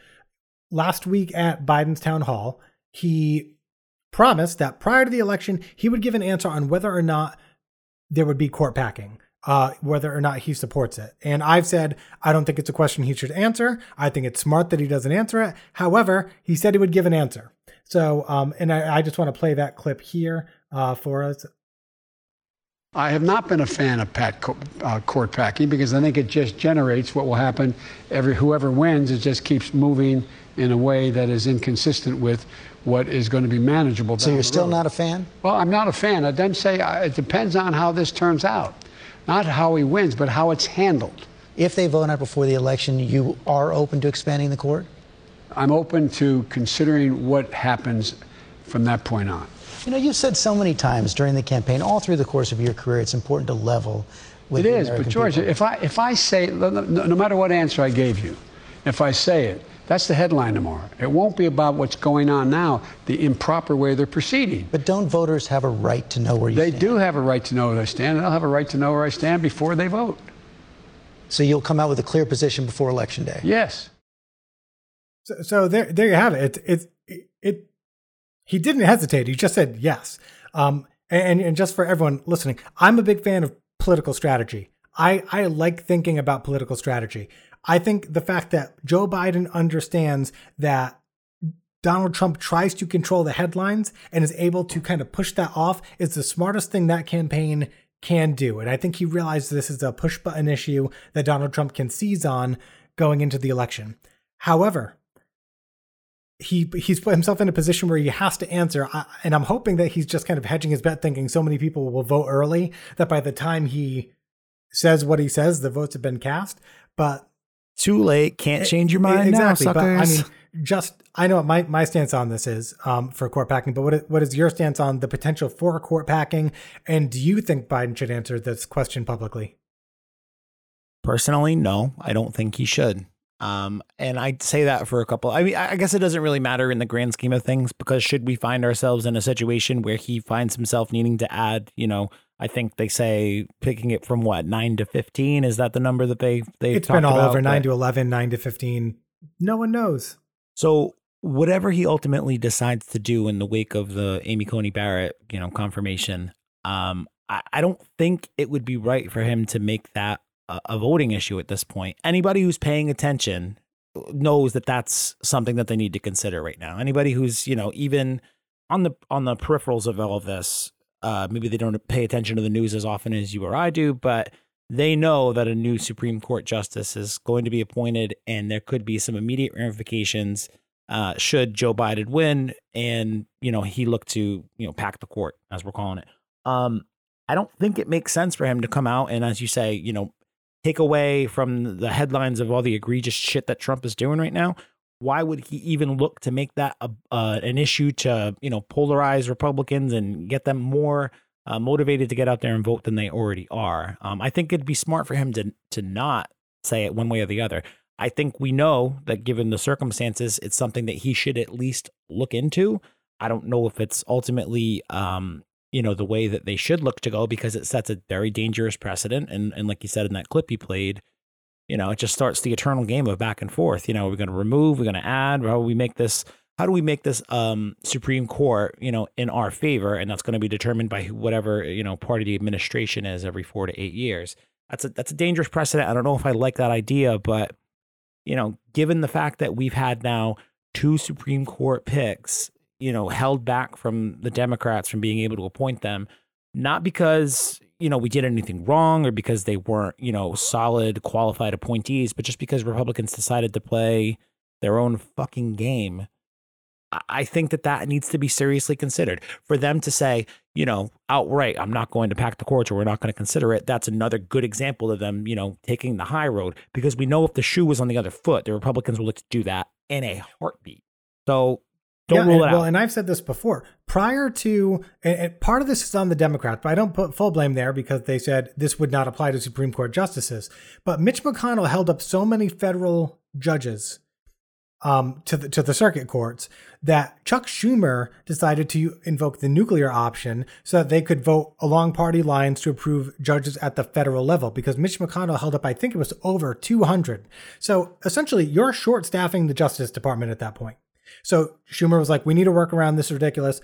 Last week at Biden's town hall, he promised that prior to the election, he would give an answer on whether or not there would be court packing, uh, whether or not he supports it. And I've said I don't think it's a question he should answer. I think it's smart that he doesn't answer it. However, he said he would give an answer. So, um, and I, I just want to play that clip here uh, for us. I have not been a fan of pat co- uh, court packing because I think it just generates what will happen. Every whoever wins, it just keeps moving in a way that is inconsistent with what is going to be manageable. So you're still road. not a fan? Well, I'm not a fan. I then say uh, it depends on how this turns out, not how he wins, but how it's handled. If they vote out before the election, you are open to expanding the court? I'm open to considering what happens from that point on. You know, you've said so many times during the campaign, all through the course of your career, it's important to level with It the is, American but George, people. if I if I say no no matter what answer I gave you, if I say it, that's the headline tomorrow. It won't be about what's going on now, the improper way they're proceeding. But don't voters have a right to know where you They stand? They do have a right to know where they stand, and they'll have a right to know where I stand before they vote. So you'll come out with a clear position before election day. Yes. So, so there, there you have it. It's, it, it, he didn't hesitate. He just said yes. Um, and, and just for everyone listening, I'm a big fan of political strategy. I, I like thinking about political strategy. I think the fact that Joe Biden understands that Donald Trump tries to control the headlines and is able to kind of push that off is the smartest thing that campaign can do. And I think he realized this is a push button issue that Donald Trump can seize on going into the election. However, he he's put himself in a position where he has to answer and i'm hoping that he's just kind of hedging his bet thinking so many people will vote early that by the time he says what he says the votes have been cast but too late can't change your mind exactly now, but i mean just i know what my, my stance on this is um, for court packing but what, what is your stance on the potential for court packing? And do you think biden should answer this question publicly? Personally no i don't think he should. Um, and I'd say that for a couple. I mean, I guess it doesn't really matter in the grand scheme of things because should we find ourselves in a situation where he finds himself needing to add, you know, I think they say picking it from what nine to fifteen is that the number that they they it's been all about, over nine to 11, 9 to fifteen. No one knows. So whatever he ultimately decides to do in the wake of the Amy Coney Barrett, you know, confirmation, um, I, I don't think it would be right for him to make that a, a voting issue at this point. Anybody who's paying attention knows that that's something that they need to consider right now. Anybody who's you know even on the on the peripherals of all of this, uh, maybe they don't pay attention to the news as often as you or I do, but they know that a new Supreme Court justice is going to be appointed, and there could be some immediate ramifications uh, should Joe Biden win, and you know he look to you know pack the court as we're calling it. Um, I don't think it makes sense for him to come out and, as you say, you know, take away from the headlines of all the egregious shit that Trump is doing right now, why would he even look to make that a, uh, an issue to you know polarize Republicans and get them more uh, motivated to get out there and vote than they already are? Um, I think it'd be smart for him to to not say it one way or the other. I think we know that given the circumstances, it's something that he should at least look into. I don't know if it's ultimately um, you know, the way that they should look to go because it sets a very dangerous precedent. And and like you said in that clip he played, you know, it just starts the eternal game of back and forth. You know, we're going to remove, we're going to add. How do we make this? How do we make this um, Supreme Court, you know, in our favor? And that's going to be determined by whatever you know party the administration is every four to eight years. That's a that's a dangerous precedent. I don't know if I like that idea, but you know, given the fact that we've had now two Supreme Court picks you know, held back from the Democrats from being able to appoint them, not because, you know, we did anything wrong or because they weren't, you know, solid, qualified appointees, but just because Republicans decided to play their own fucking game. I think that that needs to be seriously considered. For them to say, you know, outright, I'm not going to pack the courts or we're not going to consider it, that's another good example of them, you know, taking the high road because we know if the shoe was on the other foot, the Republicans will look to do that in a heartbeat. So don't yeah, rule and, it out. Well, and I've said this before. Prior to, and, and part of this is on the Democrats, but I don't put full blame there because they said this would not apply to Supreme Court justices. But Mitch McConnell held up so many federal judges um, to the to the circuit courts that Chuck Schumer decided to invoke the nuclear option so that they could vote along party lines to approve judges at the federal level because Mitch McConnell held up I think it was over 200. So essentially you're short staffing the Justice Department at that point. So Schumer was like, "We need to work around this ridiculous.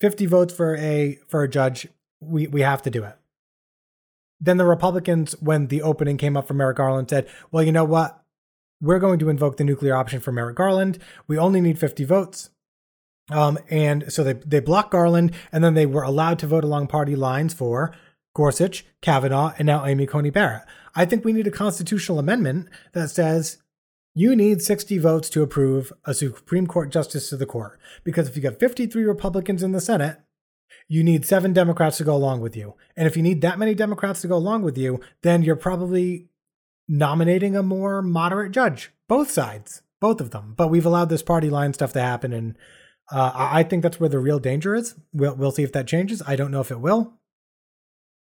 Fifty votes for a for a judge. We we have to do it." Then the Republicans, when the opening came up for Merrick Garland, said, "Well, you know what? We're going to invoke the nuclear option for Merrick Garland. We only need fifty votes." Um, and so they they blocked Garland, and then they were allowed to vote along party lines for Gorsuch, Kavanaugh, and now Amy Coney Barrett. I think we need a constitutional amendment that says you need 60 votes to approve a Supreme Court justice to the court. Because if you got 53 Republicans in the Senate, you need seven Democrats to go along with you. And if you need that many Democrats to go along with you, then you're probably nominating a more moderate judge. Both sides, both of them. But we've allowed this party line stuff to happen. And uh, I think that's where the real danger is. We'll, we'll see if that changes. I don't know if it will.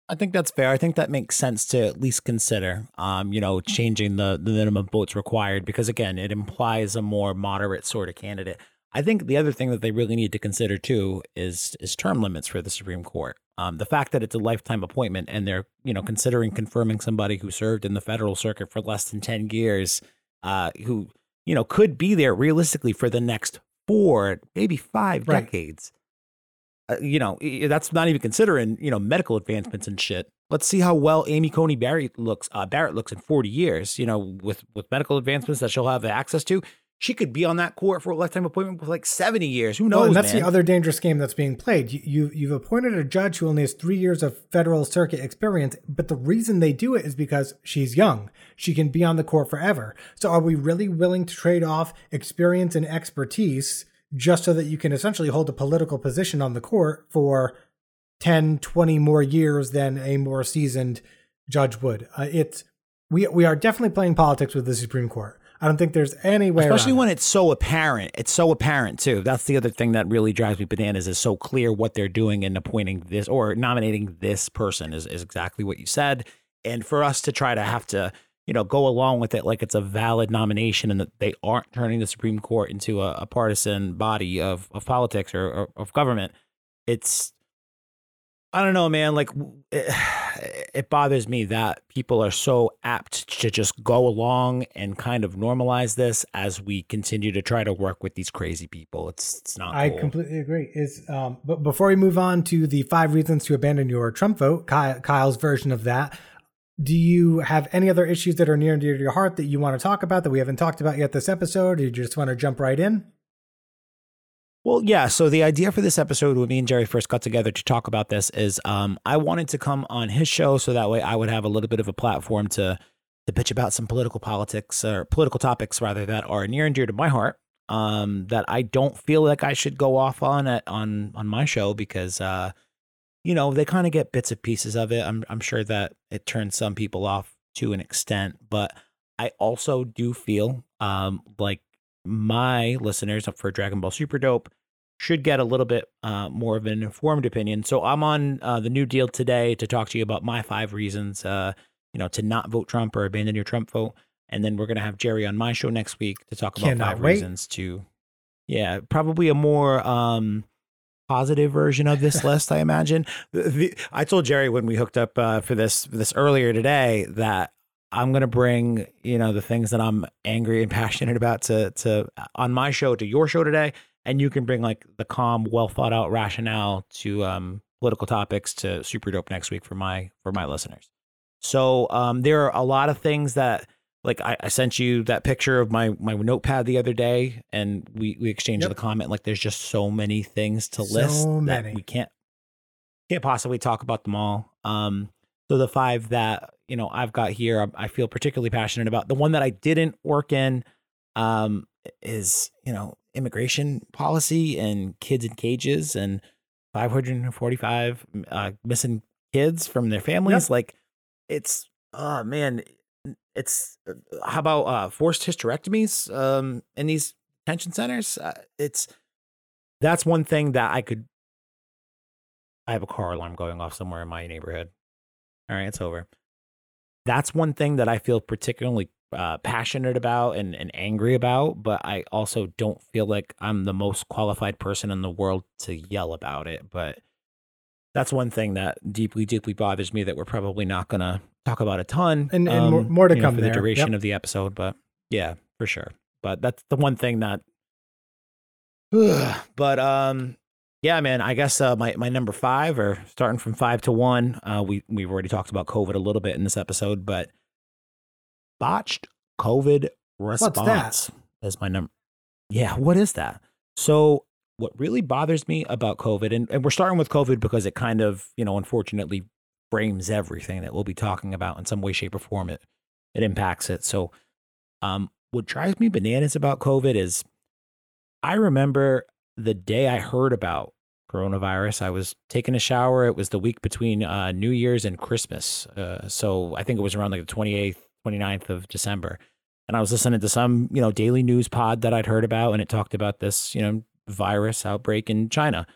I think that's fair. I think that makes sense to at least consider, um, you know, changing the, the minimum votes required because, again, it implies a more moderate sort of candidate. I think the other thing that they really need to consider too is is term limits for the Supreme Court. Um, the fact that it's a lifetime appointment and they're you know considering confirming somebody who served in the federal circuit for less than ten years, uh, who you know could be there realistically for the next four, maybe five right. decades. Uh, you know, that's not even considering, you know, medical advancements and shit. Let's see how well Amy Coney Barrett looks. Uh, Barrett looks in 40 years. You know, with with medical advancements that she'll have access to, she could be on that court for a lifetime appointment for like 70 years. Who knows? Well, and that's man? the other dangerous game that's being played. You, you you've appointed a judge who only has three years of federal circuit experience, but the reason they do it is because she's young. She can be on the court forever. So are we really willing to trade off experience and expertise just so that you can essentially hold a political position on the court for 10, 20 more years than a more seasoned judge would? Uh, it's we we are definitely playing politics with the Supreme Court. I don't think there's any way. Especially when it. it's so apparent. It's so apparent too. That's the other thing that really drives me bananas is so clear what they're doing in appointing this or nominating this person is, is exactly what you said. And for us to try to have to, you know, go along with it like it's a valid nomination and that they aren't turning the Supreme Court into a, a partisan body of, of politics or, or of government, it's I don't know, man. Like, it, <sighs> it, bothers me that people are so apt to just go along and kind of normalize this as we continue to try to work with these crazy people. It's it's not. I cool. completely agree. Is um, but before we move on to the five reasons to abandon your Trump vote, Kyle, Kyle's version of that. Do you have any other issues that are near and dear to your heart that you want to talk about that we haven't talked about yet this episode? Or you just want to jump right in? Well, yeah. So the idea for this episode, when me and Jerry first got together to talk about this, is um, I wanted to come on his show so that way I would have a little bit of a platform to to pitch about some political politics or political topics rather that are near and dear to my heart. Um, that I don't feel like I should go off on at on on my show because uh, you know they kind of get bits and pieces of it. I'm I'm sure that it turns some people off to an extent, but I also do feel um, like my listeners for Dragon Ball Super Dope should get a little bit uh, more of an informed opinion. So I'm on uh, the Nu Deal today to talk to you about my five reasons, uh, you know, to not vote Trump or abandon your Trump vote. And then we're gonna have Jerry on my show next week to talk about Cannot five wait. reasons to, yeah, probably a more um, positive version of this list, I imagine. The, I told Jerry when we hooked up uh, for this this earlier today that I'm gonna bring you know the things that I'm angry and <laughs> passionate about to to on my show to your show today, and you can bring like the calm, well thought out rationale to um, political topics to Super Dope next week for my for my listeners. So um, there are a lot of things that like I, I sent you that picture of my my notepad the other day, and we we exchanged Yep. the comment like there's just so many things to So list many. that we can't can't possibly talk about them all. Um, so the five that you know I've got here, I, I feel particularly passionate about. The one that I didn't work in um, is you know immigration policy and kids in cages and 545 uh, missing kids from their families. Like it's oh man, it's how about uh, forced hysterectomies um, in these detention centers? Uh, it's that's one thing that I could. I have a car alarm going off somewhere in my neighborhood. All right, it's over. That's one thing that I feel particularly uh, passionate about and, and angry about, but I also don't feel like I'm the most qualified person in the world to yell about it. But that's one thing that deeply, deeply bothers me that we're probably not going to talk about a ton. And- and more- more to you know, come for the duration Yep. of the episode. But yeah, for sure. But that's the one thing that. <sighs> but um, yeah, man. I guess uh, my my number five, or starting from five to one, uh, we we've already talked about COVID a little bit in this episode, but botched COVID response is my number. Yeah, what is that? So, what really bothers me about COVID, and, and we're starting with COVID because it kind of, you know, unfortunately frames everything that we'll be talking about in some way, shape, or form. It it impacts it. So, um, what drives me bananas about COVID is I remember the day I heard about coronavirus. I was taking a shower. It was the week between uh, New Year's and Christmas. Uh, so I think it was around like the 28th, 29th of December. And I was listening to some, you know, daily news pod that I'd heard about, and it talked about this, you know, virus outbreak in China.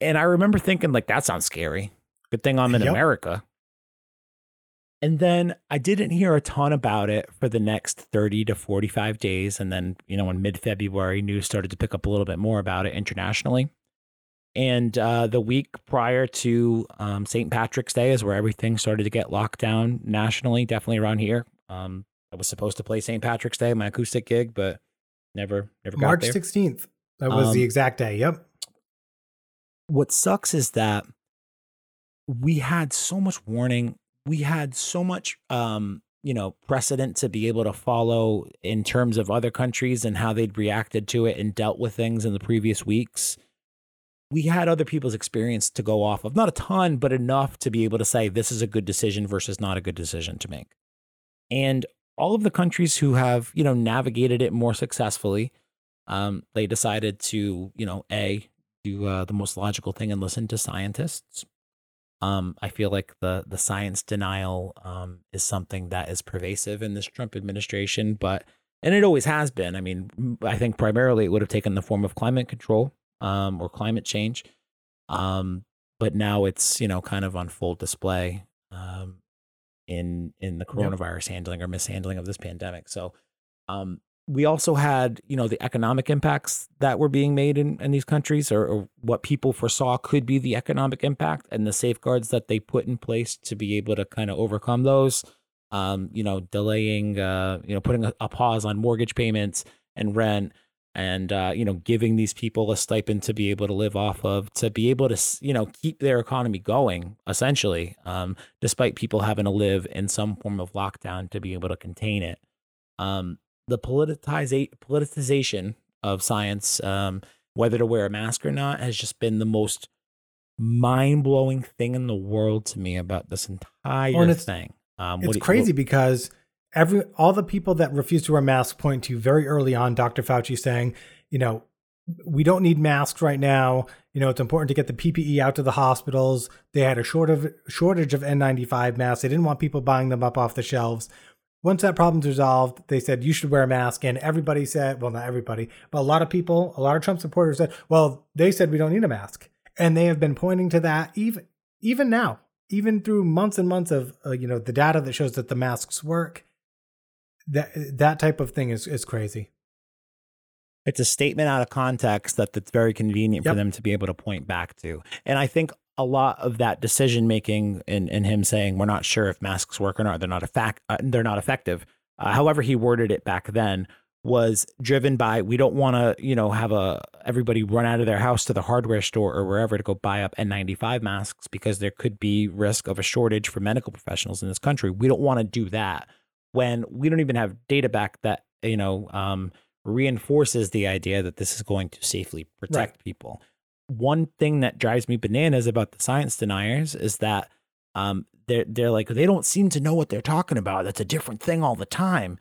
And I remember thinking, like, that sounds scary. Good thing I'm in Yep. America. And then I didn't hear a ton about it for the next 30 to 45 days. And then, you know, in mid February, news started to pick up a little bit more about it internationally. And uh, the week prior to um, St. Patrick's Day is where everything started to get locked down nationally, definitely around here. Um, I was supposed to play St. Patrick's Day, my acoustic gig, but never, never got it. March there. 16th. That was the Um, exact day. Yep. what sucks is that we had so much warning we had so much um you know, precedent to be able to follow in terms of other countries and how they'd reacted to it and dealt with things in the previous weeks. We had other people's experience to go off of, not a ton, but enough to be able to say this is a good decision versus not a good decision to make. And all of the countries who have, you know, navigated it more successfully, um, they decided to, you know, a do uh, the most logical thing and listen to scientists. Um, I feel like the the science denial um, is something that is pervasive in this Trump administration, but and it always has been. I mean, I think primarily it would have taken the form of climate control um, or climate change, um, but now it's you know kind of on full display um, in in the coronavirus yep. handling or mishandling of this pandemic. So um, we also had you know the economic impacts that were being made in, in these countries or, or, what people foresaw could be the economic impact and the safeguards that they put in place to be able to kind of overcome those. Um, you know delaying uh, you know putting a, a, pause on mortgage payments and rent and uh, you know giving these people a stipend to be able to live off of to be able to you know keep their economy going essentially um, despite people having to live in some form of lockdown to be able to contain it. Um, the politiza- politicization of science, um, whether to wear a mask or not, has just been the most mind blowing thing in the world to me about this entire it's, thing. Um, it's crazy what, because every all the people that refuse to wear masks point to very early on Dr. Fauci saying, you know, we don't need masks right now. You know, it's important to get the PPE out to the hospitals. They had a short of, shortage of N95 masks. They didn't want people buying them up off the shelves. Once that problem's resolved, they said you should wear a mask. And everybody said, well, not everybody, but a lot of people, a lot of Trump supporters said, well, they said we don't need a mask. And they have been pointing to that even even now, even through months and months of uh, you know the data that shows that the masks work. That that type of thing is is crazy. It's a statement out of context that that's very convenient yep. for them to be able to point back to. And I think a lot of that decision making and, and him saying we're not sure if masks work or not, they're not a fact, uh, they're not effective. Uh, however, he worded it back then was driven by we don't want to you know have a everybody run out of their house to the hardware store or wherever to go buy up N95 masks because there could be risk of a shortage for medical professionals in this country. We don't want to do that when we don't even have data back that you know um, reinforces the idea that this is going to safely protect right. people one thing that drives me bananas about the science deniers is that um, they're they're like they don't seem to know what they're talking about. That's a different thing all the time.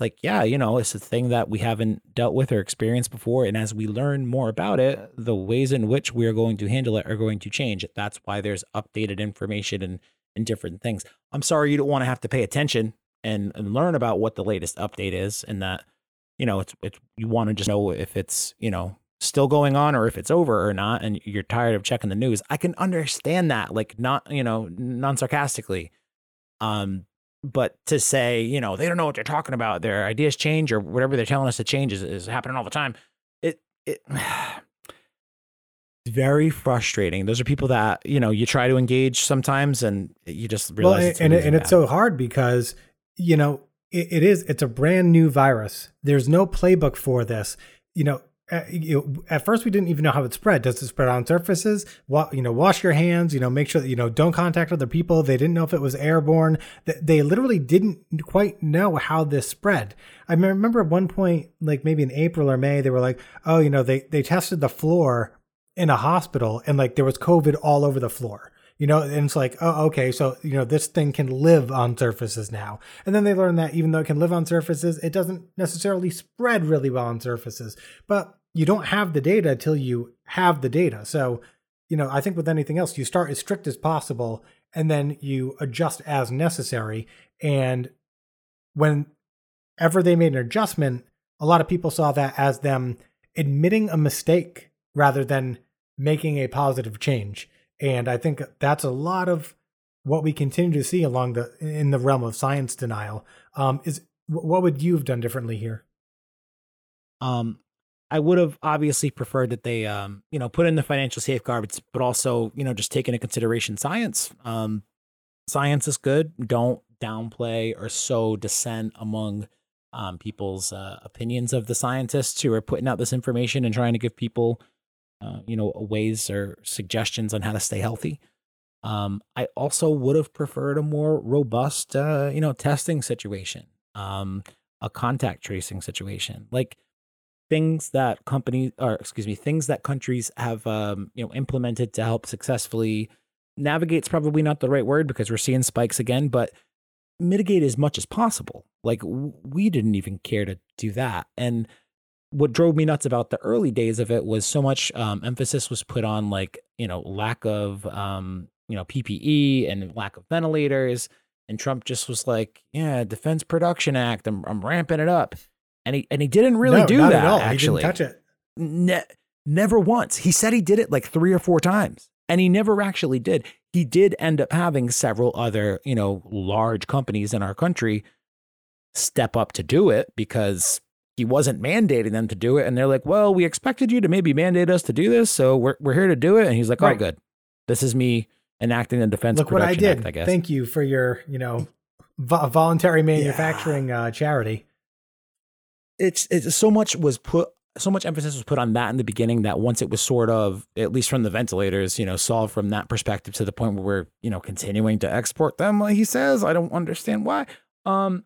Like, yeah, you know, it's a thing that we haven't dealt with or experienced before. And as we learn more about it, the ways in which we are going to handle it are going to change. That's why there's updated information and, and different things. I'm sorry you don't want to have to pay attention and, and learn about what the latest update is and that, you know, it's it's you want to just know if it's, you know, still going on or if it's over or not and you're tired of checking the news i can understand that like not you know non sarcastically um but to say you know they don't know what they're talking about. Their ideas change or whatever they're telling us to change is, is happening all the time. It it <sighs> very frustrating. Those are people that you know you try to engage sometimes and you just realize well, it's and, and it's so hard because you know it, it is it's a brand new virus. There's no playbook for this. You know uh, you know, at first we didn't even know how it spread. Does it spread on surfaces? Wa- you know, wash your hands. You know, make sure that you know don't contact other people. They didn't know if it was airborne. They literally didn't quite know how this spread. I remember at one point, like maybe in April or May, they were like, "Oh, you know, they they tested the floor in a hospital and like there was COVID all over the floor." You know and it's like oh okay so you know this thing can live on surfaces now. And then they learn that even though it can live on surfaces it doesn't necessarily spread really well on surfaces. But you don't have the data until you have the data. So you know i think with anything else you start as strict as possible and then you adjust as necessary. And whenever they made an adjustment a lot of people saw that as them admitting a mistake rather than making a positive change and I think that's a lot of what we continue to see along the in the realm of science denial. Um, is what would you have done differently here? Um, I would have obviously preferred that they, um, you know, put in the financial safeguards, but also, you know, just take into consideration science. Um, science is good. Don't downplay or sow dissent among um, people's uh, opinions of the scientists who are putting out this information and trying to give people uh, you know, ways or suggestions on how to stay healthy. Um, I also would have preferred a more robust, uh, you know, testing situation, um, a contact tracing situation, like things that companies, or excuse me, things that countries have, um, you know, implemented to help successfully navigate's probably not the right word because we're seeing spikes again, but mitigate as much as possible. Like we didn't even care to do that, and what drove me nuts about the early days of it was so much um, emphasis was put on like you know lack of um, you know PPE and lack of ventilators, and Trump just was like, yeah, Defense Production Act, I'm, I'm ramping it up, and he and he didn't really no, do that. At all. Actually, he didn't touch it. Ne- never once. He said he did it like three or four times, and he never actually did. He did end up having several other you know large companies in our country step up to do it because he wasn't mandating them to do it. And they're like, well, we expected you to maybe mandate us to do this. So we're, we're here to do it. And he's like, oh, Right. good. This is me enacting the Defense Look what I did. Act, I guess. Thank you for your, you know, vo- voluntary manufacturing uh, charity. it's, it's so much was put, so much emphasis was put on that in the beginning that once it was sort of, at least from the ventilators, you know, solved from that perspective to the point where we're, you know, continuing to export them, like he says, I don't understand why. Um,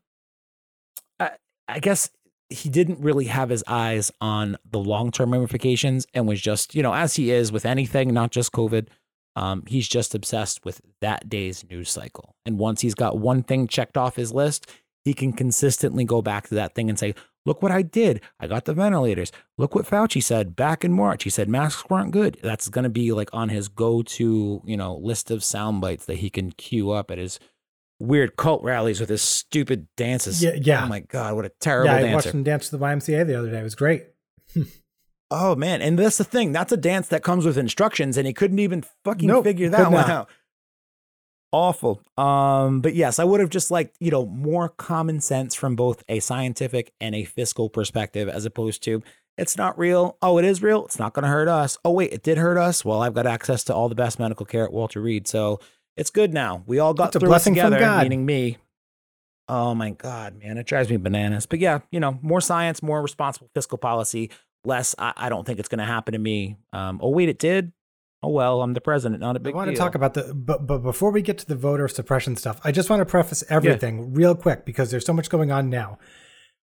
I, I guess he didn't really have his eyes on the long term ramifications and was just, you know, as he is with anything, not just COVID, um, he's just obsessed with that day's news cycle. And once he's got one thing checked off his list, he can consistently go back to that thing and say, Look what I did. I got the ventilators. Look what Fauci said back in March. He said masks weren't good. That's going to be like on his go to, you know, list of sound bites that he can queue up at his weird cult rallies with his stupid dances. Yeah, yeah. Oh my God, what a terrible yeah, I dancer. watched him dance to the YMCA the other day. It was great. <laughs> Oh man, and that's the thing. That's a dance that comes with instructions, and he couldn't even fucking Nope, figure that one not. out. Awful. Um, but yes, I would have just liked, you know, more common sense from both a scientific and a fiscal perspective, as opposed to it's not real. Oh, it is real. It's not going to hurt us. Oh, wait, it did hurt us. Well, I've got access to all the best medical care at Walter Reed, so it's good now. We all got It's through it blessing from together, God. meaning me. Oh my God, man, it drives me bananas. But yeah, you know, more science, more responsible fiscal policy. Less, I, I don't think it's going to happen to me. Um, oh wait, it did. Oh well, I'm the president, not a big I want deal. to talk about the, but, but before we get to the voter suppression stuff, I just want to preface everything real quick because there's so much going on now.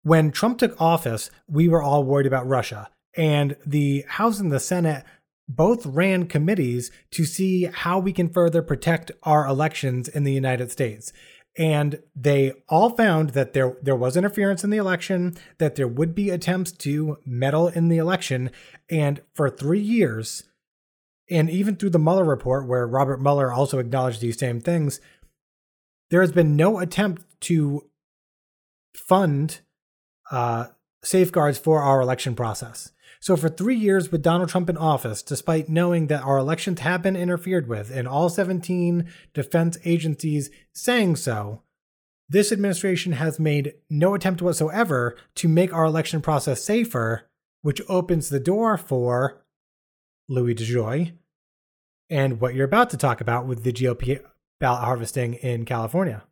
When Trump took office, we were all worried about Russia, and the House and the Senate both ran committees to see how we can further protect our elections in the United States. And they all found that there there was interference in the election, that there would be attempts to meddle in the election, and for three years, and even through the Mueller report, where Robert Mueller also acknowledged these same things, there has been no attempt to fund uh, safeguards for our election process. So, for three years with Donald Trump in office, despite knowing that our elections have been interfered with and all 17 defense agencies saying so, this administration has made no attempt whatsoever to make our election process safer, which opens the door for Louis DeJoy and what you're about to talk about with the GOP ballot harvesting in California.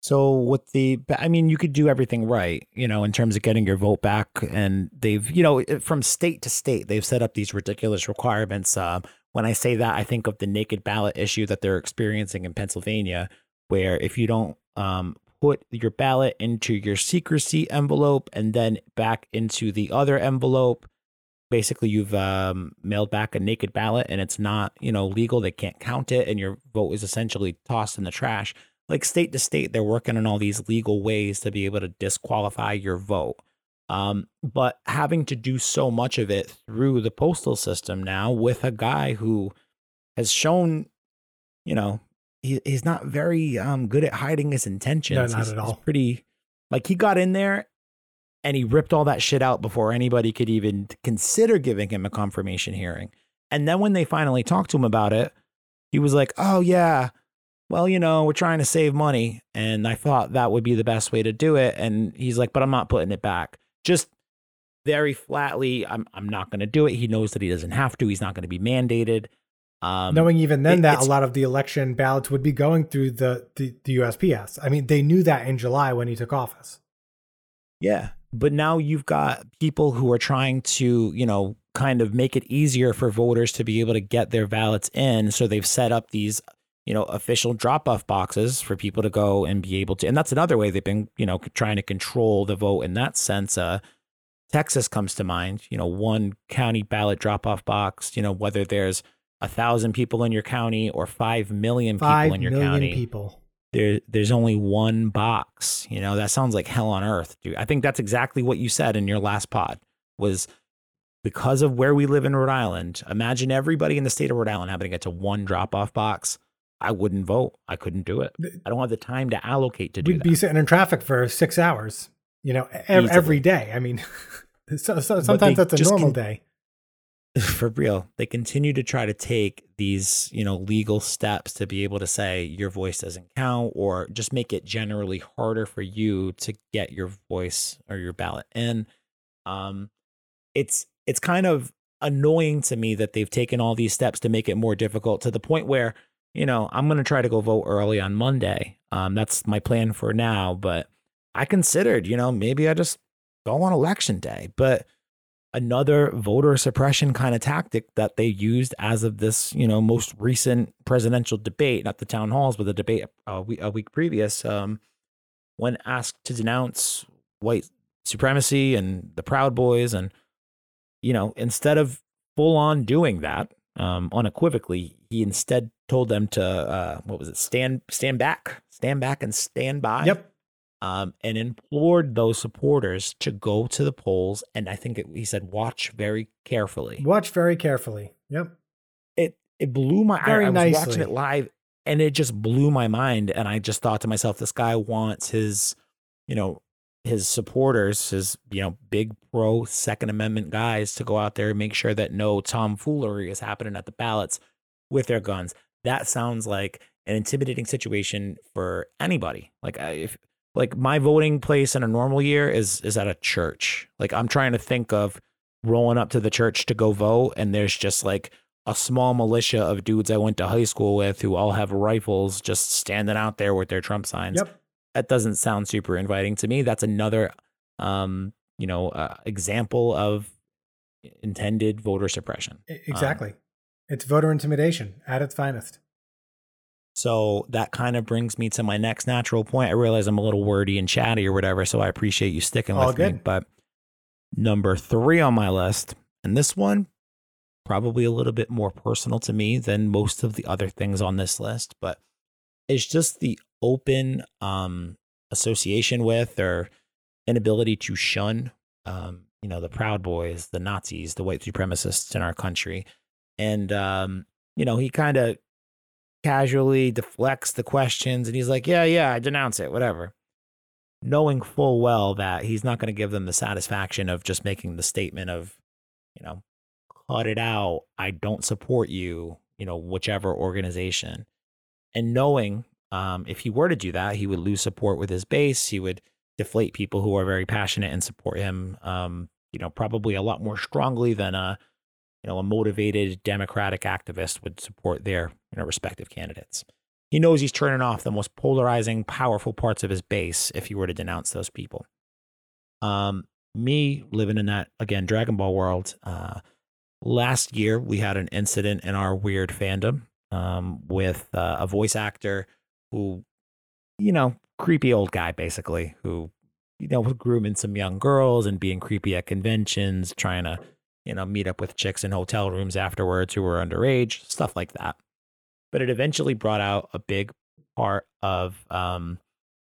So with the, I mean, you could do everything right, you know, in terms of getting your vote back. And they've, you know, from state to state, they've set up these ridiculous requirements. Um, when I say that, I think of the naked ballot issue that they're experiencing in Pennsylvania, where if you don't um, put your ballot into your secrecy envelope and then back into the other envelope, basically you've um, mailed back a naked ballot and it's not, you know, legal. They can't count it, and your vote is essentially tossed in the trash like state to state, they're working on all these legal ways to be able to disqualify your vote. Um, but having to do so much of it through the postal system now with a guy who has shown, you know, he, he's not very um, good at hiding his intentions. No, not He's- at he's all. pretty, like he got in there and he ripped all that shit out before anybody could even consider giving him a confirmation hearing. And then when they finally talked to him about it, he was like, "Oh yeah, well, you know, we're trying to save money, and I thought that would be the best way to do it." And he's like, "But I'm not putting it back." Just very flatly, I'm I'm not going to do it. He knows that he doesn't have to. He's not going to be mandated. Um, Knowing even then it- that a lot of the election ballots would be going through the, the, the USPS. I mean, they knew that in July when he took office. Yeah. But now you've got people who are trying to, you know, kind of make it easier for voters to be able to get their ballots in. So they've set up these, you know, official drop off boxes for people to go and be able to. And that's another way they've been, you know, trying to control the vote in that sense. Uh, Texas comes to mind, you know, one county ballot drop off box, you know, whether there's a thousand people in your county or five million people Five in your million county. people. There, there's only one box. You know, that sounds like hell on earth, dude. I think that's exactly what you said in your last pod was because of where we live in Rhode Island. Imagine everybody in the state of Rhode Island having to get to one drop off box. I wouldn't vote. I couldn't do it. I don't have the time to allocate to do We'd that. be sitting in traffic for six hours, you know, e- every, day. I mean, <laughs> so, so, sometimes that's a normal can- day. <laughs> for real they continue to try to take these you know legal steps to be able to say your voice doesn't count or just make it generally harder for you to get your voice or your ballot in um it's it's kind of annoying to me that they've taken all these steps to make it more difficult to the point where you know i'm going to try to go vote early on monday um that's my plan for now but i considered you know maybe i just go on election day but another voter suppression kind of tactic that they used as of this, you know, most recent presidential debate, not the town halls, but the debate a week, a week previous, um, when asked to denounce white supremacy and the Proud Boys, and you know, instead of full on doing that, um, unequivocally, he instead told them to uh, what was it? Stand, stand back, stand back, and stand by Yep. um, and implored those supporters to go to the polls. And I think it, he said, watch very carefully. Watch very carefully. Yep. It it blew my. I, I was nicely. watching it live, and it just blew my mind. And I just thought to myself, this guy wants his, you know, his supporters, his you know, big pro Second Amendment guys, to go out there and make sure that no tomfoolery is happening at the ballots with their guns. That sounds like an intimidating situation for anybody. Like I- if like my voting place in a normal year is is at a church. Like I'm trying to think of rolling up to the church to go vote and there's just like a small militia of dudes I went to high school with who all have rifles just standing out there with their Trump signs. Yep. That doesn't sound super inviting to me. That's another um, you know, uh, example of intended voter suppression. Um, Exactly. it's voter intimidation at its finest. So that kind of brings me to my next natural point. I realize I'm a little wordy and chatty or whatever, so I appreciate you sticking All with me. But number three on my list, and this one probably a little bit more personal to me than most of the other things on this list, but it's just the open um, association with or inability to shun, um, you know, the Proud Boys, the Nazis, the white supremacists in our country, and um, you know, he kind of casually deflects the questions and he's like, Yeah, yeah, I denounce it, whatever. Knowing full well that he's not going to give them the satisfaction of just making the statement of, you know, cut it out. I don't support you, you know, whichever organization. And knowing um, if he were to do that, he would lose support with his base. He would deflate people who are very passionate and support him, um, you know, probably a lot more strongly than a, you know, a motivated Democratic activist would support their, you know, respective candidates. He knows he's turning off the most polarizing, powerful parts of his base if he were to denounce those people. Um, me living in that again Dragon Ball world. Uh, last year we had an incident in our weird fandom um, with uh, a voice actor who, you know, creepy old guy basically who, you know, was grooming some young girls and being creepy at conventions, trying to you know, meet up with chicks in hotel rooms afterwards who were underage, stuff like that. But it eventually brought out a big part of, um,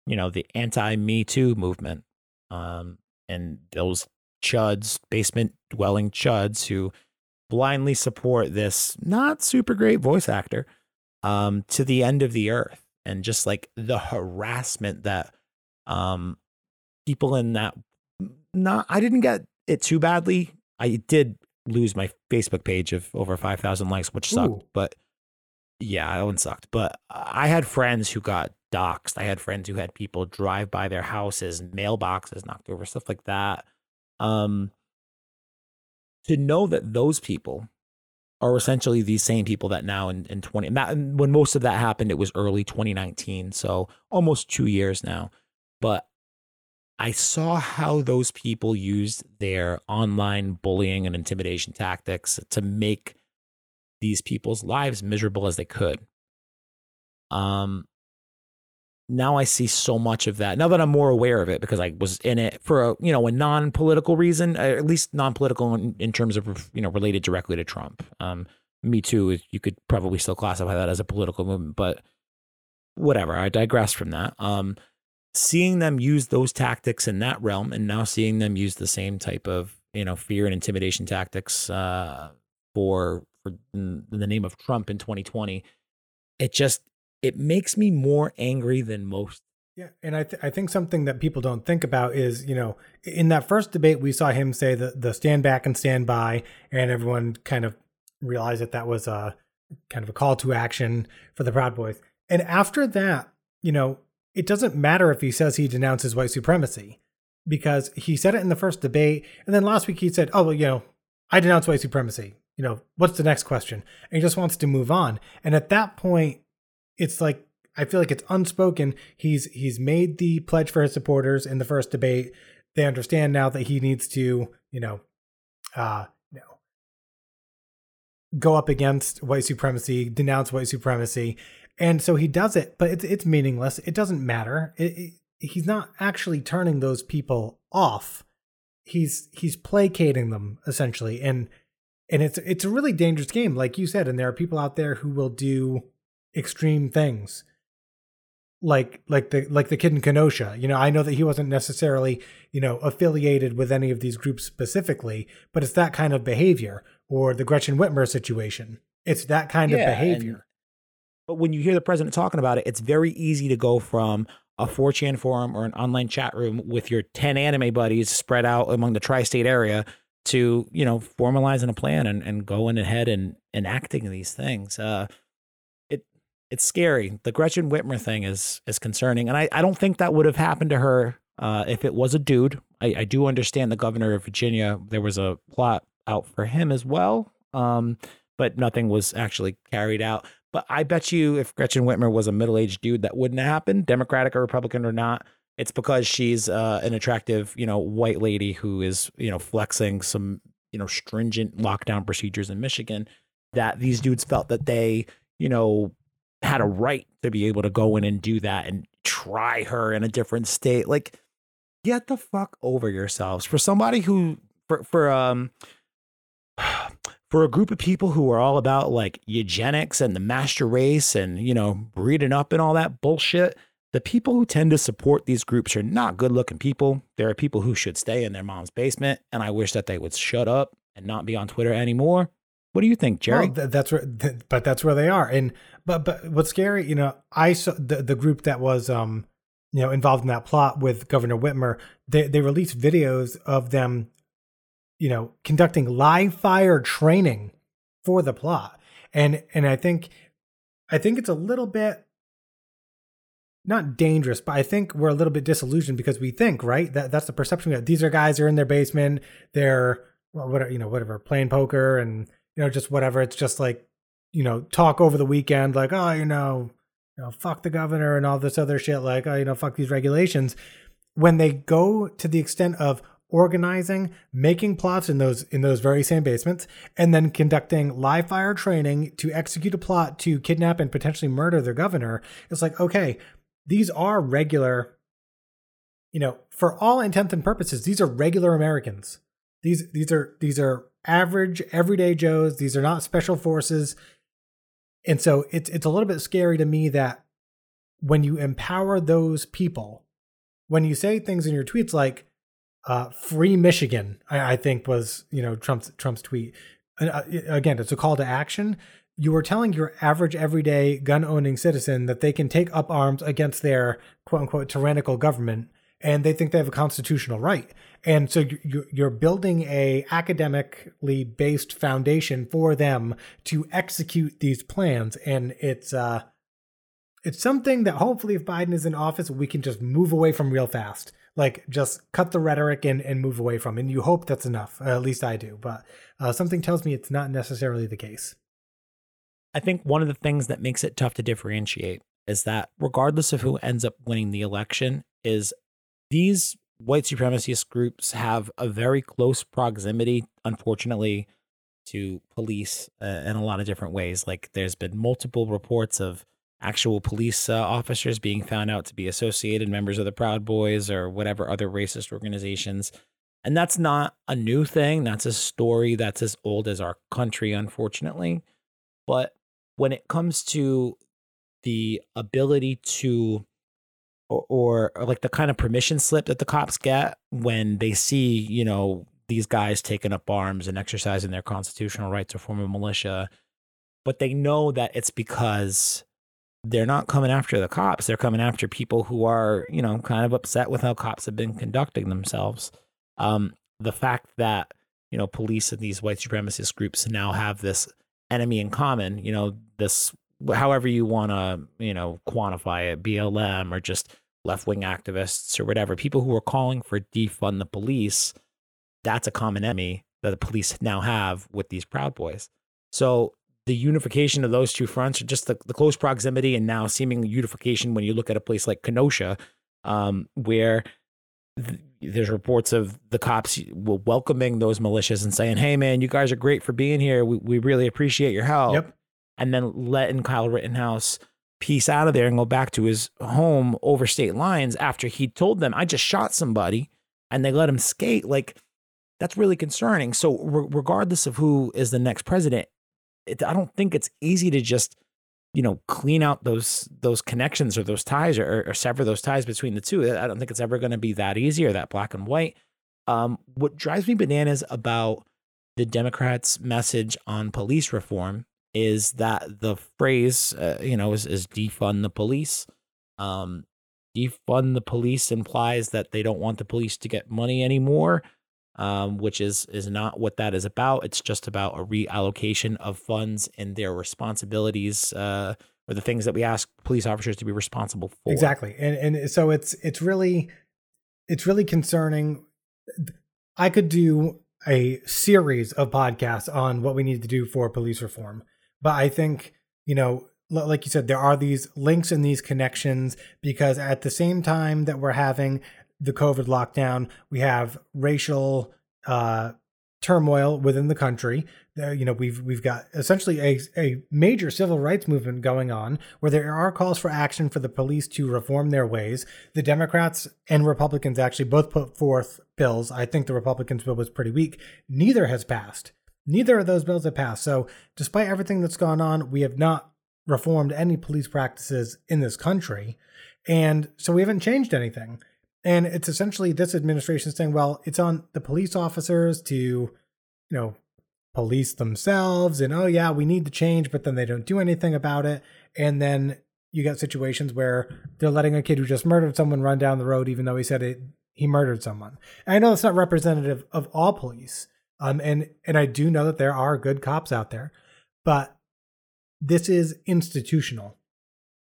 you know, the anti Me Too movement. Um, and those chuds, basement dwelling chuds who blindly support this not super great voice actor um, to the end of the earth. And just like the harassment that um, people in that, not, I didn't get it too badly I did lose my Facebook page of over 5,000 likes, which sucked. Ooh. But yeah, that one sucked. But I had friends who got doxxed. I had friends who had people drive by their houses, mailboxes knocked over, stuff like that. Um, to know that those people are essentially these same people that now in, in 20, and that, and when most of that happened, it was early 2019. So almost two years now. But I saw how those people used their online bullying and intimidation tactics to make these people's lives miserable as they could. Um, now I see so much of that. Now that I'm more aware of it because I was in it for a you know a non-political reason, uh, at least non-political in, in terms of you know related directly to Trump. Um, Me Too, you could probably still classify that as a political movement, but whatever. I digress from that. Um, seeing them use those tactics in that realm, and now seeing them use the same type of you know fear and intimidation tactics uh, for for in the name of Trump in 2020, it just it makes me more angry than most. Yeah, and I th- I think something that people don't think about is you know in that first debate we saw him say the the stand back and stand by, and everyone kind of realized that that was a kind of a call to action for the Proud Boys. And after that, you know, it doesn't matter if he says he denounces white supremacy because he said it in the first debate, and then last week he said, "Oh well, you know, I denounce white supremacy." You know, what's the next question? And he just wants to move on. And at that point, it's like I feel like it's unspoken. He's he's made the pledge for his supporters in the first debate. They understand now that he needs to, you know, uh, know, go up against white supremacy, denounce white supremacy, and so he does it. But it's it's meaningless. It doesn't matter. It, it, he's not actually turning those people off. He's he's placating them essentially, and and it's it's a really dangerous game, like you said. And there are people out there who will do extreme things like like the like the kid in Kenosha. You know, I know that he wasn't necessarily, you know, affiliated with any of these groups specifically, but it's that kind of behavior or the Gretchen Whitmer situation. It's that kind yeah, of behavior. And, but when you hear the president talking about it, it's very easy to go from a 4chan forum or an online chat room with your 10 anime buddies spread out among the tri-state area to, you know, formalizing a plan and, and going ahead and enacting these things. Uh, it's scary. The Gretchen Whitmer thing is is concerning, and I, I don't think that would have happened to her uh, if it was a dude. I, I do understand the governor of Virginia. There was a plot out for him as well, um, but nothing was actually carried out. But I bet you, if Gretchen Whitmer was a middle aged dude, that wouldn't have happened, Democratic or Republican or not. It's because she's uh, an attractive, you know, white lady who is, you know, flexing some, you know, stringent lockdown procedures in Michigan. That these dudes felt that they, you know, had a right to be able to go in and do that and try her in a different state. Like, get the fuck over yourselves. For somebody who, for, for, um, <sighs> for a group of people who are all about like eugenics and the master race and, you know, breeding up and all that bullshit, the people who tend to support these groups are not good looking people. There are people who should stay in their mom's basement. And I wish that they would shut up and not be on Twitter anymore. What do you think, Jerry? Well, that's where, but that's where they are. And but but what's scary, you know, I saw the the group that was um you know involved in that plot with Governor Whitmer. They they released videos of them, you know, conducting live fire training for the plot, and and I think I think it's a little bit not dangerous, but I think we're a little bit disillusioned because we think right that that's the perception that these are guys are in their basement, they're whatever you know whatever playing poker and you know, just whatever. It's just like, you know, talk over the weekend, like, oh, you know, you know, fuck the governor and all this other shit, like, oh, you know, fuck these regulations. When they go to the extent of organizing, making plots in those in those very same basements, and then conducting live fire training to execute a plot to kidnap and potentially murder their governor, it's like, okay, these are regular, you know, for all intents and purposes, these are regular Americans. These these are these are average everyday Joes. These are not special forces. And so it's it's a little bit scary to me that when you empower those people, when you say things in your tweets like uh, "Free Michigan," I, I, think was you know Trump's Trump's tweet. Uh, again, it's a call to action. You are telling your average everyday gun owning citizen that they can take up arms against their quote unquote tyrannical government, and they think they have a constitutional right. And so you're building a academically based foundation for them to execute these plans. And it's uh it's something that hopefully if biden is in office we can just move away from real fast. Like just cut the rhetoric and, and move away from. And you hope that's enough. At least i do. But uh, something tells me it's not necessarily the case. I think one of the things that makes it tough to differentiate is that regardless of who ends up winning the election is these white supremacist groups have a very close proximity, unfortunately, to police uh, in a lot of different ways. Like there's been multiple reports of actual police uh, officers being found out to be associated members of the Proud Boys or whatever other racist organizations. And that's not a new thing. That's a story that's as old as our country, unfortunately. But when it comes to the ability to or, or, or, like the kind of permission slip that the cops get when they see, you know, these guys taking up arms and exercising their constitutional right to form a militia, but they know that it's because they're not coming after the cops. They're coming after people who are, you know, kind of upset with how cops have been conducting themselves. Um, the fact that, you know, police and these white supremacist groups now have this enemy in common, you know, this, however you want to, you know, quantify it, BLM or just left wing activists or whatever, people who are calling for defund the police that's a common enemy that the police now have with these Proud Boys. So the unification of those two fronts, or just the, the close proximity and now seeming unification when you look at a place like Kenosha, um, where th- there's reports of the cops welcoming those militias and saying, "Hey, man, you guys are great for being here. We we really appreciate your help." Yep. And then letting Kyle Rittenhouse piece out of there and go back to his home over state lines after he told them, "I just shot somebody," and they let him skate. Like that's really concerning. So, re- regardless of who is the next president, it, I don't think it's easy to just, you know, clean out those those connections or those ties or, or sever those ties between the two. I don't think it's ever going to be that easy or that black and white. Um, what drives me bananas about the Democrats' message on police reform is that the phrase, uh, you know, is, is defund the police. Um, defund the police implies that they don't want the police to get money anymore um, which is is not what that is about. It's just about a reallocation of funds and their responsibilities uh, or the things that we ask police officers to be responsible for. Exactly, and and so it's it's really it's really concerning. I could do a series of podcasts on what we need to do for police reform, but I think you know like you said, there are these links and these connections because at the same time that we're having the COVID lockdown. We have racial uh, turmoil within the country. Uh, you know, we've we've got essentially a a major civil rights movement going on, where there are calls for action for the police to reform their ways. The Democrats and Republicans actually both put forth bills. I think the Republicans' bill was pretty weak. Neither has passed. Neither of those bills have passed. So, despite everything that's gone on, we have not reformed any police practices in this country. And so we haven't changed anything. And it's essentially this administration saying, well, it's on the police officers to, you know, police themselves and oh yeah, we need to change, but then they don't do anything about it. And then you get situations where they're letting a kid who just murdered someone run down the road even though he said it he murdered someone. And I know that's not representative of all police. Um and and I do know that there are good cops out there, but this is institutional.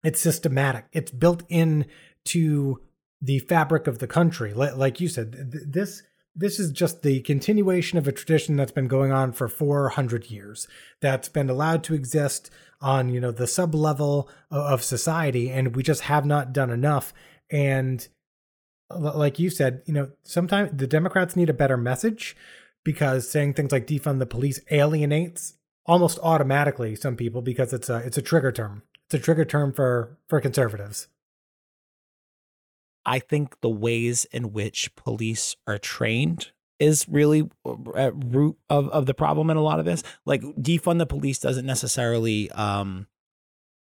It's systematic. It's built in to the fabric of the country. Like you said, this this is just the continuation of a tradition that's been going on for 400 years that's been allowed to exist on you know the sub level of society and we just have not done enough and like you said you know sometimes the democrats need a better message because saying things like defund the police alienates almost automatically some people because it's a it's a trigger term it's a trigger term for for conservatives I think the ways in which police are trained is really at root of, of the problem in a lot of this. Like defund the police doesn't necessarily um,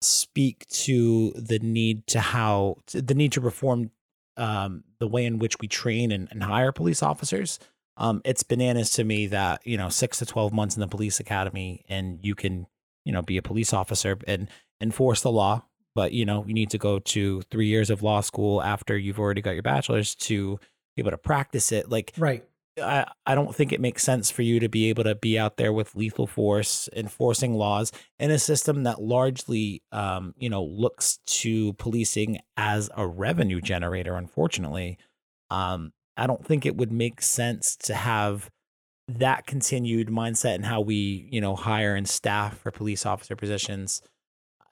speak to the need to how the need to reform um, the way in which we train and, and hire police officers. Um, it's bananas to me that you know six to twelve months in the police academy and you can you know be a police officer and enforce the law. But you know you need to go to three years of law school after you've already got your bachelor's to be able to practice it. Like right. I, I don't think it makes sense for you to be able to be out there with lethal force enforcing laws in a system that largely um, you know looks to policing as a revenue generator unfortunately. Um, i don't think it would make sense to have that continued mindset and how we you know hire and staff for police officer positions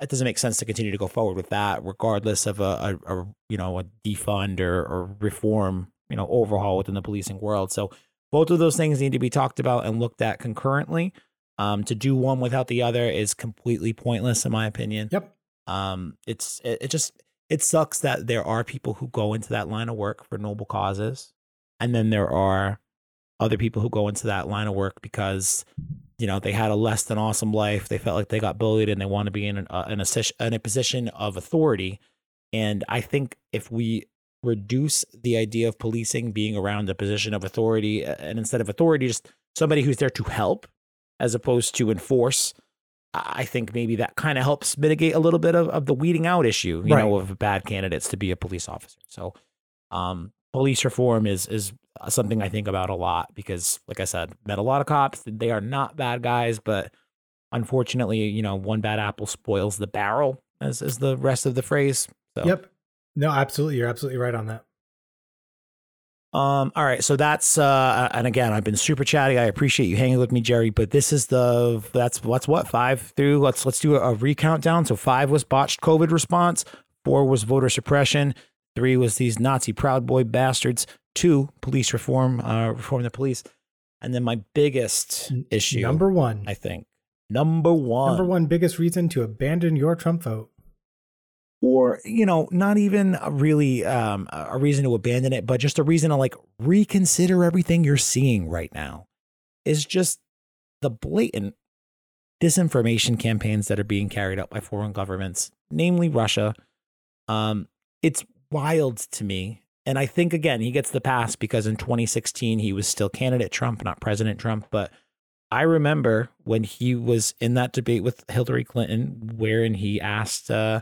it doesn't make sense to continue to go forward with that, regardless of a, a, a you know a defund or, or reform you know overhaul within the policing world. So both of those things need to be talked about and looked at concurrently. Um, to do one without the other is completely pointless, in my opinion. Yep. Um, it's it, it just it sucks that there are people who go into that line of work for noble causes, and then there are other people who go into that line of work because you know they had a less than awesome life. They felt like they got bullied and they want to be in, an, uh, in, a, in a position of authority. And I think if we reduce the idea of policing being around a position of authority, and instead of authority, just somebody who's there to help as opposed to enforce. I think maybe that kind of helps mitigate a little bit of, of the weeding out issue, you Right. know, of bad candidates to be a police officer. So, um, police reform is is something I think about a lot because, like I said, met a lot of cops. They are not bad guys, but unfortunately, you know, one bad apple spoils the barrel, as is the rest of the phrase. So, Yep. No, absolutely. You're absolutely right on that. Um, all right, so that's uh and again, I've been super chatty. I appreciate you hanging with me, Jerry, but this is the that's what's what, five through let's let's do a, a recount down. So five was botched COVID response, four was voter suppression, three was these Nazi proud boy bastards, two, police reform, uh reform the police. And then my biggest issue Number one. I think. Number one. Number one biggest reason to abandon your Trump vote. or you know not even really um, a reason to abandon it but just a reason to like reconsider everything you're seeing right now is just the blatant disinformation campaigns that are being carried out by foreign governments namely russia um, it's wild to me and i think again he gets the pass because in 2016 he was still candidate trump not president trump but I remember when he was in that debate with Hillary Clinton, wherein he asked uh,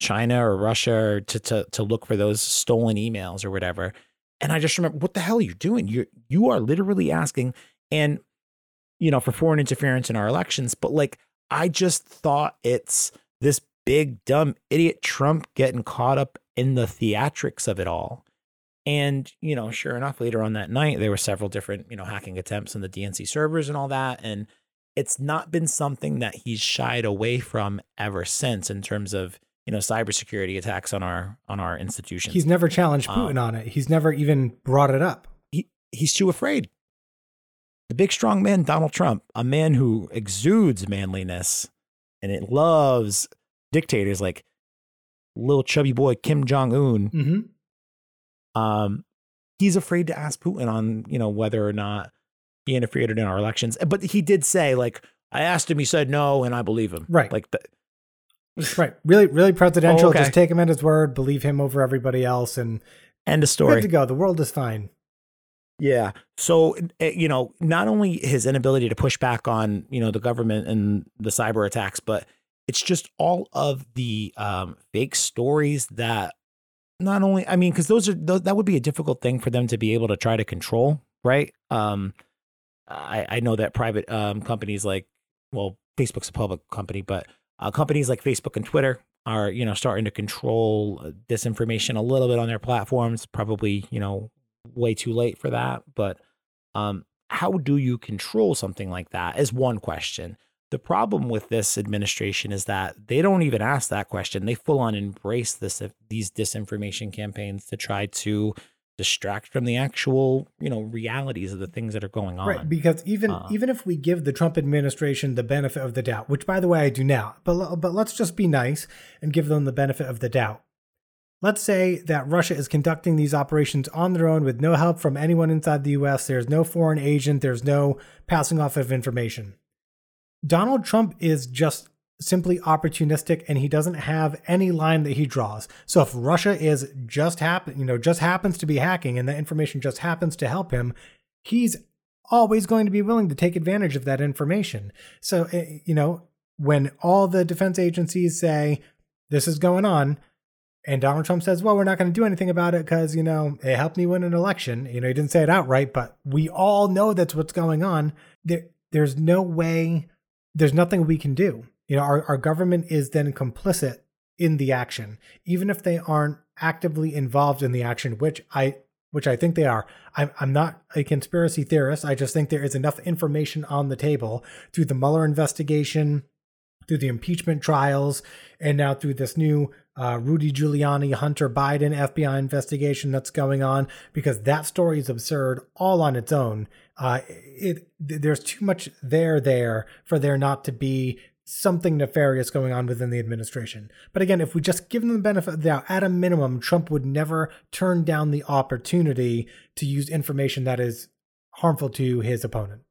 China or Russia to, to to look for those stolen emails or whatever. And I just remember, what the hell are you doing? You you are literally asking, and you know, for foreign interference in our elections. But like, I just thought it's this big dumb idiot Trump getting caught up in the theatrics of it all. And, you know, sure enough, later on that night, there were several different, you know, hacking attempts on the DNC servers and all that. And it's not been something that he's shied away from ever since in terms of, you know, cybersecurity attacks on our on our institutions. He's never challenged Um, Putin on it. He's never even brought it up. he, he's too afraid. The big strong man, Donald Trump, a man who exudes manliness and it loves dictators like little chubby boy Kim Jong Un. Mm-hmm. Um, he's afraid to ask Putin on, you know, whether or not he interfered in our elections. But he did say, like, I asked him, he said no, and I believe him. Right. Like, the, Right. Really, really presidential. Oh, okay. Just take him at his word, believe him over everybody else, and end of good story. to go. The world is fine. Yeah. So, eh, you know, not only his inability to push back on, you know, the government and the cyber attacks, but it's just all of the um, fake stories that not only, I mean, because those are, those, that would be a difficult thing for them to be able to try to control, right? Um, I, I know that private um, companies like, well, Facebook's a public company, but uh, companies like Facebook and Twitter are, you know, starting to control uh, disinformation a little bit on their platforms. Probably, you know, way too late for that. But um, how do you control something like that? Is one question. The problem with this administration is that they don't even ask that question. They full on embrace this these disinformation campaigns to try to distract from the actual, you know, realities of the things that are going on. Right, because even Uh, even if we give the Trump administration the benefit of the doubt, which by the way I do now, but but let's just be nice and give them the benefit of the doubt. Let's say that Russia is conducting these operations on their own with no help from anyone inside the US. There's no foreign agent, there's no passing off of information. Donald Trump is just simply opportunistic and he doesn't have any line that he draws. So if Russia is just happen, you know, just happens to be hacking and that information just happens to help him, he's always going to be willing to take advantage of that information. So, eh, you know, when all the defense agencies say this is going on, and Donald Trump says, well, we're not going to do anything about it because, you know, it helped me win an election. You know, he didn't say it outright, but we all know that's what's going on. There, there's no way, there's nothing we can do. You know, our, our government is then complicit in the action, even if they aren't actively involved in the action, which I which I think they are. I'm, I'm not a conspiracy theorist. I just think there is enough information on the table through the Mueller investigation, through the impeachment trials, and now through this new uh, Rudy Giuliani, Hunter Biden FBI investigation that's going on, because that story is absurd all on its own. Uh, it there's too much there there for there not to be something nefarious going on within the administration. But again, if we just give them the benefit of the doubt, at a minimum, Trump would never turn down the opportunity to use information that is harmful to his opponent.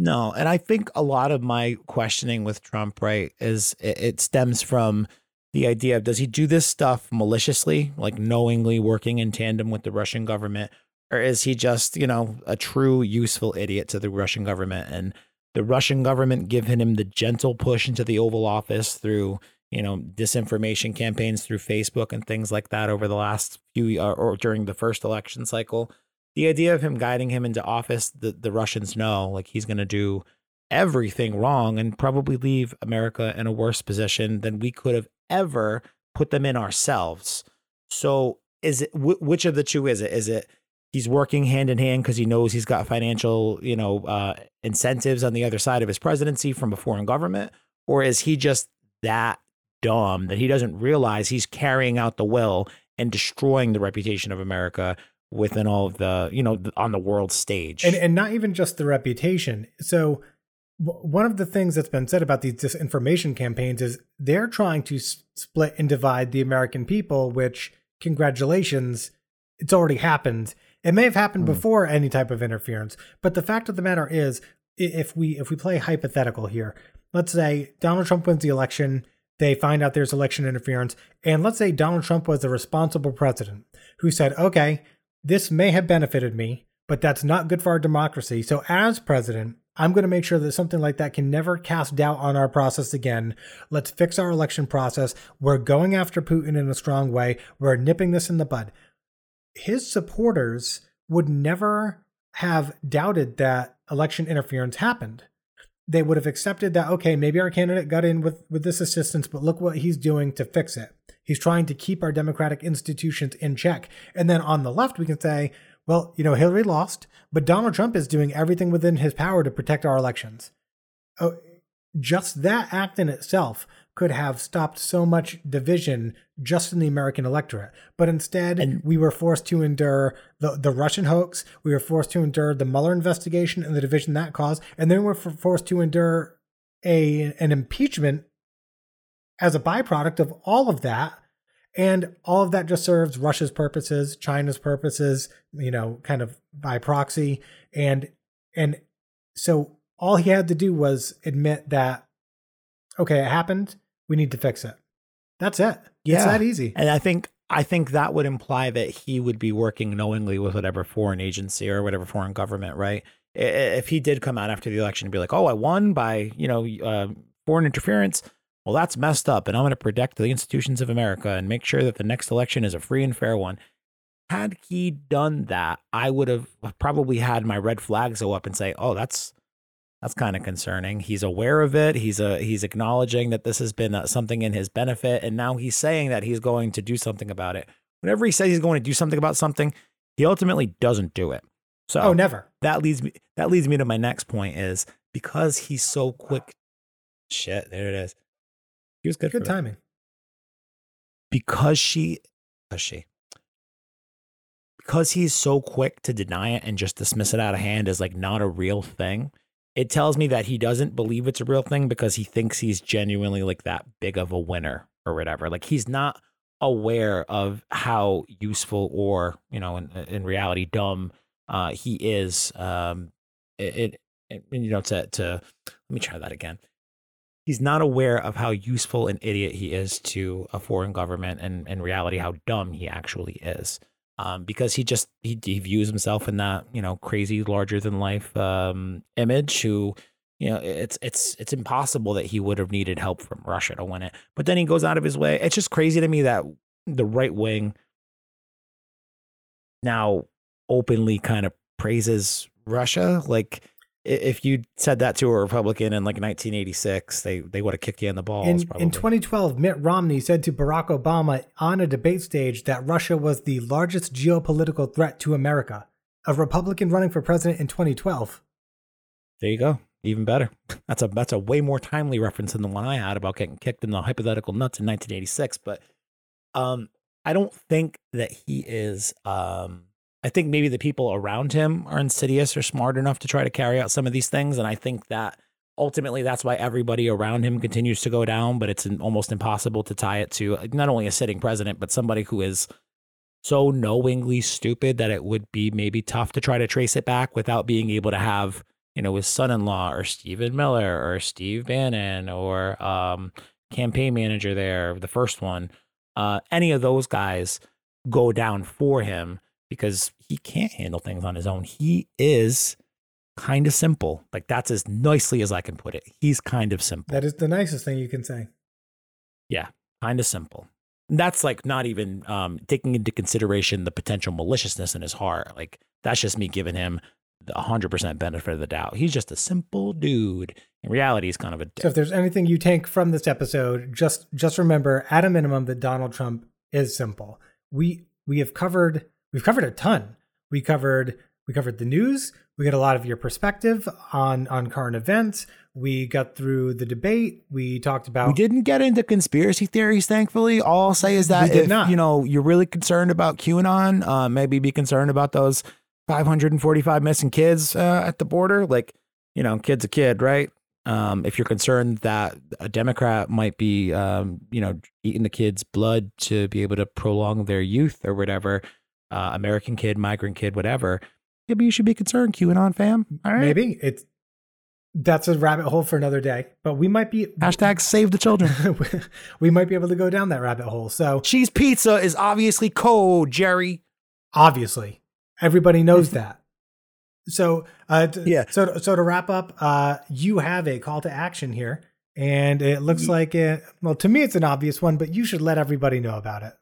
No, and I think a lot of my questioning with Trump, right, is it, stems from the idea of does he do this stuff maliciously, like knowingly working in tandem with the Russian government, or is he just, you know, a true useful idiot to the Russian government? And the Russian government giving him the gentle push into the Oval Office through, you know, disinformation campaigns through Facebook and things like that over the last few uh, or during the first election cycle the idea of him guiding him into office, the, the Russians know like he's going to do everything wrong and probably leave America in a worse position than we could have ever put them in ourselves. So, is it which of the two is it? Is it he's working hand in hand because he knows he's got financial, you know, uh, incentives on the other side of his presidency from a foreign government, or is he just that dumb that he doesn't realize he's carrying out the will and destroying the reputation of America within all of the you know on the world stage. And and not even just the reputation. So one of the things that's been said about these disinformation campaigns is they're trying to split and divide the american people which congratulations it's already happened. It may have happened mm. before any type of interference but the fact of the matter is if we if we play hypothetical here let's say donald trump wins the election they find out there's election interference and let's say donald trump was the responsible president who said okay this may have benefited me, but that's not good for our democracy. So, as president, I'm going to make sure that something like that can never cast doubt on our process again. Let's fix our election process. We're going after Putin in a strong way. We're nipping this in the bud. His supporters would never have doubted that election interference happened. They would have accepted that, okay, maybe our candidate got in with, with this assistance, but look what he's doing to fix it. He's trying to keep our democratic institutions in check. And then on the left, we can say, well, you know, Hillary lost, but Donald Trump is doing everything within his power to protect our elections. Oh, just that act in itself could have stopped so much division just in the American electorate. But instead, and, we were forced to endure the, the Russian hoax. We were forced to endure the Mueller investigation and the division that caused. And then we're forced to endure a an impeachment as a byproduct of all of that. And all of that just serves Russia's purposes, China's purposes, you know, kind of by proxy. And and so all he had to do was admit that, okay, it happened. We need to fix it. That's it. Yeah. It's that easy. And I think I think that would imply that he would be working knowingly with whatever foreign agency or whatever foreign government, right? If he did come out after the election and be like, "Oh, I won by you know uh, foreign interference," well, that's messed up, and I'm going to protect the institutions of America and make sure that the next election is a free and fair one. Had he done that, I would have probably had my red flags go up and say, "Oh, that's that's kind of concerning." He's aware of it. He's a he's acknowledging that this has been uh, something in his benefit, and now he's saying that he's going to do something about it. Whenever he says he's going to do something about something, he ultimately doesn't do it. So, oh, never. That leads me. That leads me to my next point: is because he's so quick. Shit, there it is he was good. Good timing. Because she, because she, because he's so quick to deny it and just dismiss it out of hand as like not a real thing. It tells me that he doesn't believe it's a real thing because he thinks he's genuinely like that big of a winner or whatever. Like he's not aware of how useful or you know in, in reality dumb uh, he is. Um, it, it, you know to to let me try that again he's not aware of how useful an idiot he is to a foreign government and in reality how dumb he actually is. Um, because he just he, he, views himself in that you know crazy larger than life um, image who you know it's it's it's impossible that he would have needed help from Russia to win it. But then he goes out of his way. It's just crazy to me that the right wing now openly kind of praises Russia. Like if you said that to a Republican in like 1986, they they would have kicked you in the balls. In, in 2012, Mitt Romney said to Barack Obama on a debate stage that Russia was the largest geopolitical threat to America. A Republican running for president in 2012. There you go. even better. <laughs> That's a that's a way more timely reference than the one I had about getting kicked in the hypothetical nuts in 1986. But um, I don't think that he is. Um, I think maybe the people around him are insidious or smart enough to try to carry out some of these things, and I think that ultimately that's why everybody around him continues to go down. But it's almost impossible to tie it to not only a sitting president, but somebody who is so knowingly stupid that it would be maybe tough to try to trace it back without being able to have you know his son-in-law or Stephen Miller or Steve Bannon or um, campaign manager there, the first one, uh, any of those guys go down for him because he can't handle things on his own. He is kind of simple. Like that's as nicely as I can put it. He's kind of simple. That is the nicest thing you can say. Yeah, kind of simple. that's like not even um, taking into consideration the potential maliciousness in his heart. Like that's just me giving him the 100% benefit of the doubt. He's just a simple dude. In reality, he's kind of a dick. So if there's anything you take from this episode, just just remember at a minimum that Donald Trump is simple. We we have covered we've covered a ton. We covered we covered the news. We got a lot of your perspective on on current events. We got through the debate. We talked about. We didn't get into conspiracy theories, thankfully. All I'll say is that if not. you know you're really concerned about QAnon, uh, maybe be concerned about those 545 missing kids uh, at the border. Like, you know, kid's a kid, right? Um, if you're concerned that a Democrat might be, um, you know, eating the kid's blood to be able to prolong their youth or whatever, uh, American kid, migrant kid, whatever, maybe you should be concerned, QAnon fam. All right. Maybe it's that's a rabbit hole for another day, but we might be hashtag save the children. <laughs> we might be able to go down that rabbit hole. So cheese pizza is obviously cold, Jerry. Obviously, everybody knows that. So, uh, t- yeah. So, so to wrap up, uh, you have a call to action here, and it looks like it. Well, to me, it's an obvious one, but you should let everybody know about it.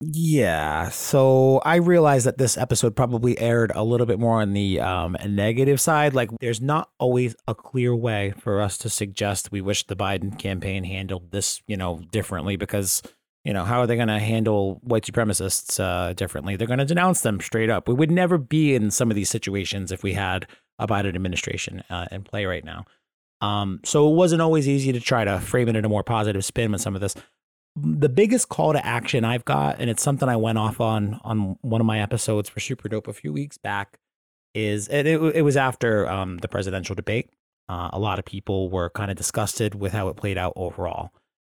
Yeah. So I realize that this episode probably aired a little bit more on the um, negative side. Like, there's not always a clear way for us to suggest we wish the Biden campaign handled this, you know, differently because, you know, how are they going to handle white supremacists uh, differently? They're going to denounce them straight up. We would never be in some of these situations if we had a Biden administration uh, in play right now. Um, so it wasn't always easy to try to frame it in a more positive spin with some of this the biggest call to action I've got, and it's something I went off on on one of my episodes for Super Dope a few weeks back, is it, it was after um, the presidential debate. Uh, a lot of people were kind of disgusted with how it played out overall,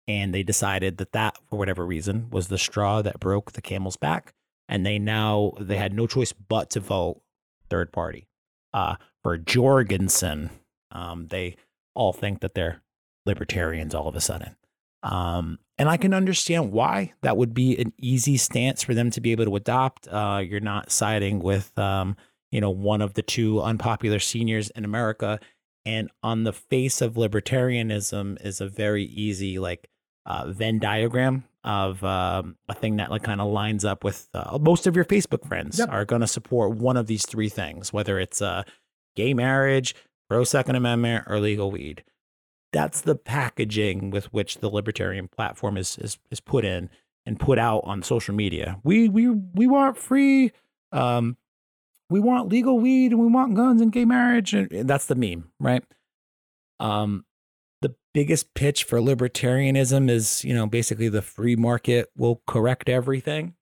and they decided that that, for whatever reason, was the straw that broke the camel's back, and they now they had no choice but to vote third party uh, for Jorgensen. Um, they all think that they're libertarians all of a sudden. Um, and I can understand why that would be an easy stance for them to be able to adopt. Uh, you're not siding with, um, you know, one of the two unpopular seniors in America. And on the face of libertarianism is a very easy, like, uh, Venn diagram of um, a thing that like kind of lines up with uh, most of your Facebook friends yep. are going to support one of these three things, whether it's uh, gay marriage, pro Second Amendment, or legal weed that's the packaging with which the libertarian platform is is is put in and put out on social media. We we we want free um we want legal weed and we want guns and gay marriage and that's the meme, right? Um the biggest pitch for libertarianism is, you know, basically the free market will correct everything.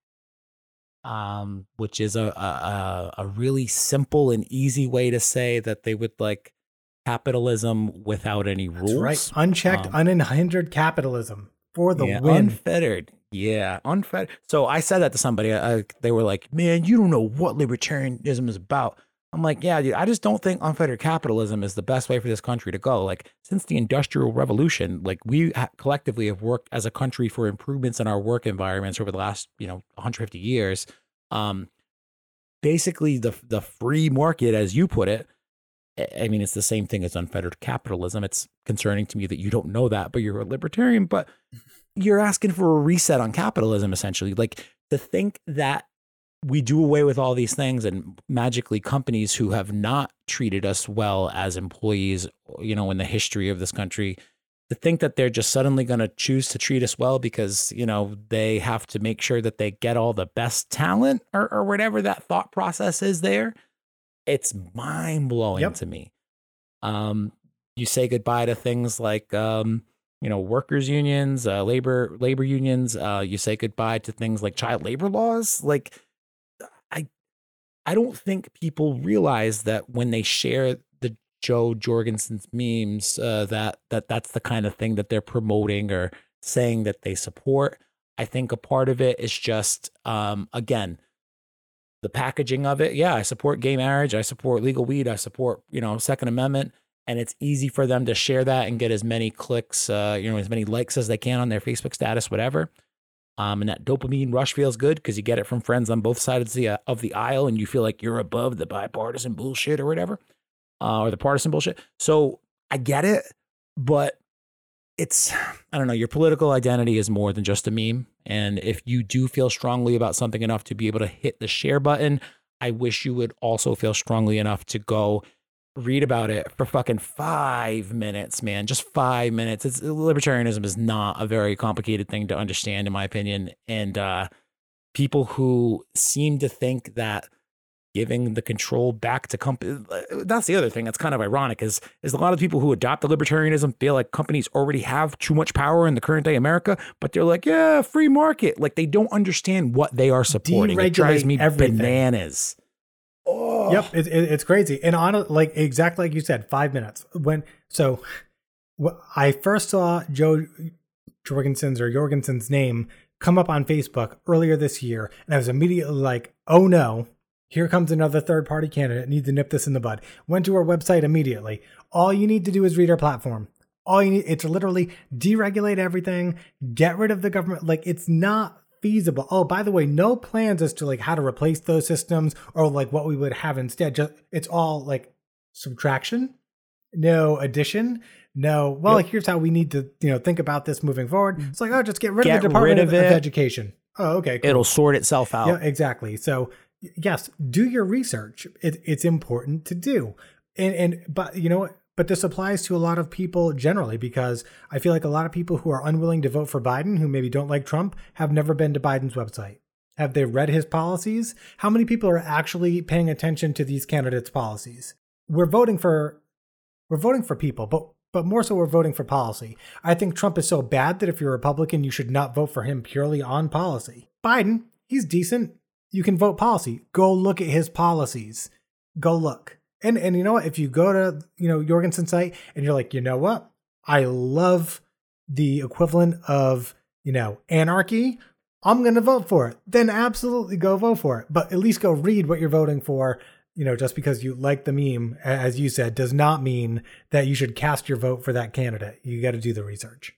Um, which is a, a a really simple and easy way to say that they would like capitalism without any rules. That's right. Unchecked, um, unhindered capitalism for the yeah, win. Unfettered. Yeah, unfettered. So I said that to somebody. I, they were like, man, you don't know what libertarianism is about. I'm like, yeah, dude, I just don't think unfettered capitalism is the best way for this country to go. Like, since the Industrial Revolution, like we ha- collectively have worked as a country for improvements in our work environments over the last, you know, 150 years. Um, basically, the the free market, as you put it, I mean, it's the same thing as unfettered capitalism. It's concerning to me that you don't know that, but you're a libertarian, but you're asking for a reset on capitalism, essentially. Like to think that we do away with all these things and magically companies who have not treated us well as employees, you know, in the history of this country, to think that they're just suddenly going to choose to treat us well because, you know, they have to make sure that they get all the best talent or, or whatever that thought process is there it's mind blowing yep. to me. Um, you say goodbye to things like um, you know workers unions, uh, labor labor unions. Uh, you say goodbye to things like child labor laws. Like I I don't think people realize that when they share the Jo Jorgensen's memes, uh, that that that's the kind of thing that they're promoting or saying that they support. I think a part of it is just um, again the packaging of it. Yeah, I support gay marriage. I support legal weed. I support you know Second Amendment and it's easy for them to share that and get as many clicks, uh, you know, as many likes as they can on their Facebook status, whatever. Um, and that dopamine rush feels good because you get it from friends on both sides of the, uh, of the aisle, and you feel like you're above the bipartisan bullshit or whatever, uh, or the partisan bullshit. So I get it, but it's I don't know. Your political identity is more than just a meme, and if you do feel strongly about something enough to be able to hit the share button, I wish you would also feel strongly enough to go read about it for fucking five minutes, man. Just five minutes. It's libertarianism is not a very complicated thing to understand, in my opinion. And uh, people who seem to think that giving the control back to companies that's the other thing that's kind of ironic is is a lot of people who adopt the libertarianism feel like companies already have too much power in the current day america but they're like yeah free market like they don't understand what they are supporting it drives me everything. bananas Oh. Yep, it, it, it's crazy. And on like exactly like you said, five minutes. When so, I first saw Jo Jorgensen's or Jorgensen's name come up on Facebook earlier this year, and I was immediately like, "Oh no, here comes another third party candidate. Need to nip this in the bud." Went to our website immediately. All you need to do is read our platform. All you need it's literally deregulate everything, get rid of the government. Like it's not feasible. Oh, by the way, no plans as to like how to replace those systems or like what we would have instead. Just it's all like subtraction, no addition. No, well, yep. here's how we need to, you know, think about this moving forward. It's like, oh, just get rid get of the Department of, of, Education. Oh, okay. Cool. It'll sort itself out. Yeah, exactly. So, yes, do your research. It, it's important to do. And and but you know? But this applies to a lot of people generally because I feel like a lot of people who are unwilling to vote for Biden, who maybe don't like Trump, have never been to Biden's website. Have they read his policies? How many people are actually paying attention to these candidates' policies? We're voting for we're voting for people, but but more so we're voting for policy. I think Trump is so bad that if you're a Republican, you should not vote for him purely on policy. Biden, he's decent. You can vote policy. Go look at his policies. Go look. And and you know what? If you go to you know Jorgensen's site and you're like, you know what? I love the equivalent of you know anarchy. I'm going to vote for it. Then absolutely go vote for it. But at least go read what you're voting for. You know, just because you like the meme, as you said, does not mean that you should cast your vote for that candidate. You got to do the research.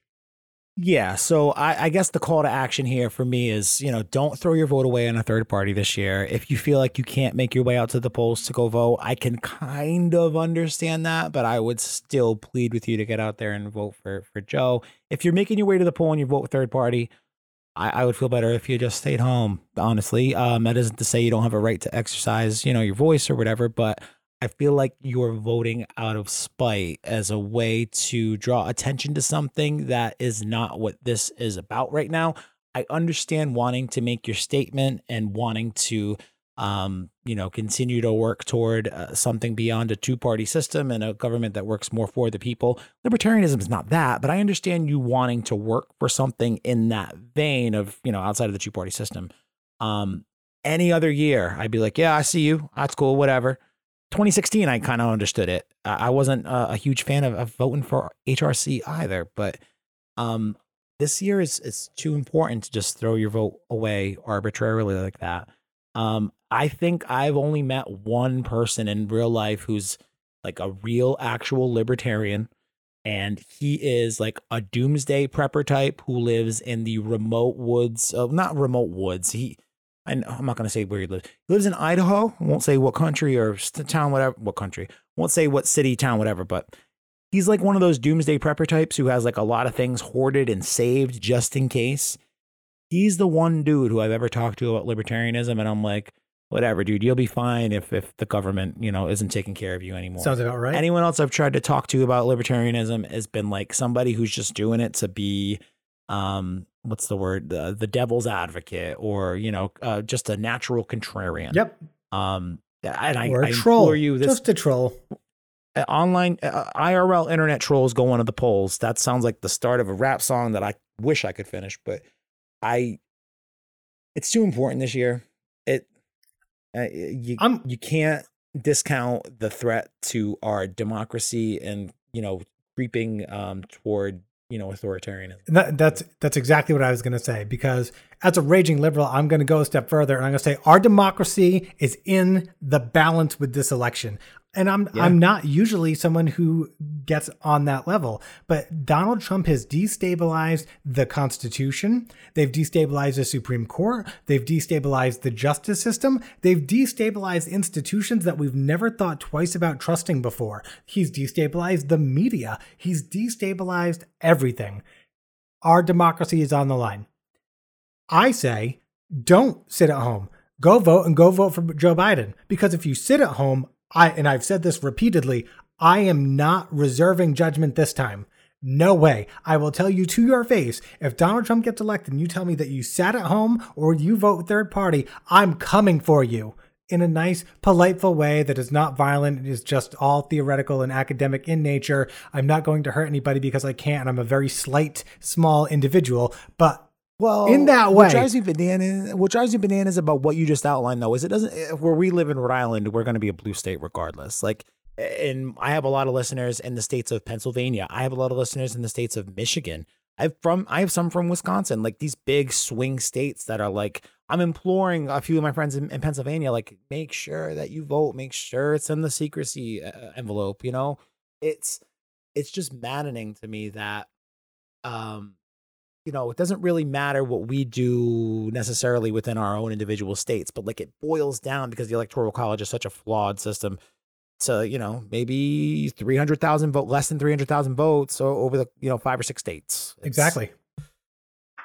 Yeah, so I, I, guess the call to action here for me is, you know, don't throw your vote away on a third party this year. If you feel like you can't make your way out to the polls to go vote, I can kind of understand that, but I would still plead with you to get out there and vote for for Joe. If you're making your way to the poll and you vote third party, I, I would feel better if you just stayed home. Honestly, um, that isn't to say you don't have a right to exercise, you know, your voice or whatever, but I feel like you're voting out of spite as a way to draw attention to something that is not what this is about right now. I understand wanting to make your statement and wanting to, um, you know, continue to work toward uh, something beyond a two party system and a government that works more for the people. Libertarianism is not that, but I understand you wanting to work for something in that vein of, you know, outside of the two party system. Um, any other year, I'd be like, yeah, I see you. That's cool, whatever 2016, I kind of understood it. I wasn't a, a huge fan of, of, voting for HRC either, but um, this year is it's too important to just throw your vote away arbitrarily like that. Um, I think I've only met one person in real life who's like a real actual libertarian, and he is like a doomsday prepper type who lives in the remote woods. Uh, not remote woods. He I'm not going to say where he lives. He lives in Idaho. I won't say what country or town, whatever. What country? won't say what city, town, whatever. But he's like one of those doomsday prepper types who has like a lot of things hoarded and saved just in case. He's the one dude who I've ever talked to about libertarianism, and I'm like, whatever, dude, you'll be fine if if the government, you know, isn't taking care of you anymore. Sounds about right. Anyone else I've tried to talk to about libertarianism has been like somebody who's just doing it to be um what's the word? The, the devil's advocate or you know uh, just a natural contrarian. Yep. Um and i, or a I troll. you this, just a troll. Uh, online uh, IRL internet trolls going to the polls. That sounds like the start of a rap song that I wish I could finish, but I it's too important this year. It uh, you I'm- you can't discount the threat to our democracy and you know creeping um, toward you know authoritarianism. That, that's that's exactly what I was going to say. Because as a raging liberal, I'm going to go a step further, and I'm going to say our democracy is in the balance with this election. And I'm Yeah. I'm not usually someone who gets on that level, but Donald Trump has destabilized the Constitution. They've destabilized the Supreme Court. They've destabilized the justice system. They've destabilized institutions that we've never thought twice about trusting before. He's destabilized the media. He's destabilized everything. Our democracy is on the line. I say, don't sit at home. Go vote and go vote for Joe Biden. Because if you sit at home, I and I've said this repeatedly, I am not reserving judgment this time. No way. I will tell you to your face if Donald Trump gets elected and you tell me that you sat at home or you vote third party, I'm coming for you in a nice, politeful way that is not violent. It is just all theoretical and academic in nature. I'm not going to hurt anybody because I can't. and I'm a very slight, small individual. But Well, in that way, what drives me bananas. What drives me bananas about what you just outlined, though, is it doesn't. Where we live in Rhode Island, we're going to be a blue state regardless. Like, and I have a lot of listeners in the states of Pennsylvania. I have a lot of listeners in the states of Michigan. I've from I have some from Wisconsin. Like these big swing states that are like. I'm imploring a few of my friends in, in Pennsylvania, like, make sure that you vote. Make sure it's in the secrecy uh, envelope. You know, it's it's just maddening to me that um you know, it doesn't really matter what we do necessarily within our own individual states, but like it boils down because the electoral college is such a flawed system to, you know, maybe 300,000 vote, less than 300,000 votes over the, you know, five or six states. It's- exactly.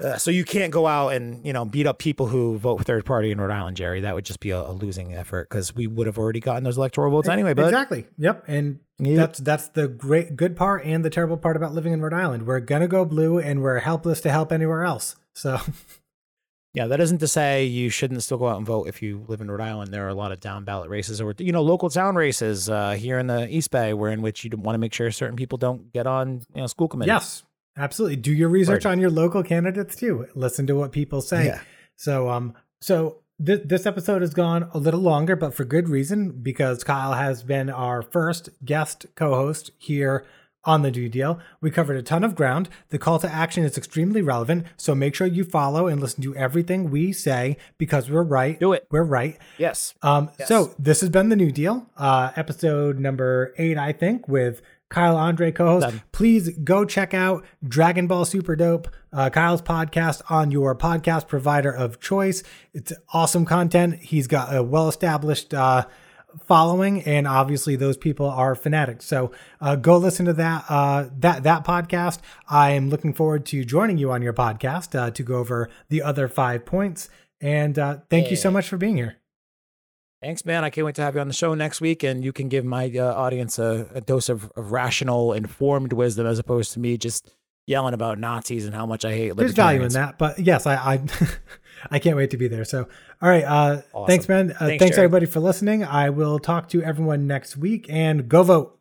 Uh, so you can't go out and, you know, beat up people who vote third party in Rhode Island, Jerry. That would just be a, a losing effort because we would have already gotten those electoral votes anyway. But exactly. Yep. And Yep. that's that's the great good part and the terrible part about living in Rhode Island. We're gonna go blue and we're helpless to help anywhere else. So <laughs> Yeah, that isn't to say you shouldn't still go out and vote if you live in Rhode Island. There are a lot of down ballot races or you know local town races uh, here in the East Bay, where in which you want to make sure certain people don't get on you know school committees. yes, absolutely. Do your research on your local candidates too. Listen to what people say. Yeah. So um so th- this episode has gone a little longer, but for good reason because Kyle has been our first guest co-host here on the Nu Deal. We covered a ton of ground. The call to action is extremely relevant, so make sure you follow and listen to everything we say because we're right. Do it. We're right. Yes. Um, Yes. So this has been the Nu Deal, uh, episode number eight, I think, with Kyle Andree co-host. Done. Please go check out Dragon Ball Super Dope, uh, Kyle's podcast on your podcast provider of choice. It's awesome content. He's got a well-established uh, following, and obviously those people are fanatics. So uh, go listen to that uh, that that podcast. I am looking forward to joining you on your podcast uh, to go over the other five points. And uh, thank you so much for being here. Thanks, man. I can't wait to have you on the show next week, and you can give my uh, audience a, a dose of, of rational, informed wisdom as opposed to me just yelling about Nazis and how much I hate. There's value in that, but yes, I I, <laughs> I can't wait to be there. So, all right, uh, Awesome. thanks, man. Uh, Thanks, thanks everybody for listening. I will talk to everyone next week, and go vote.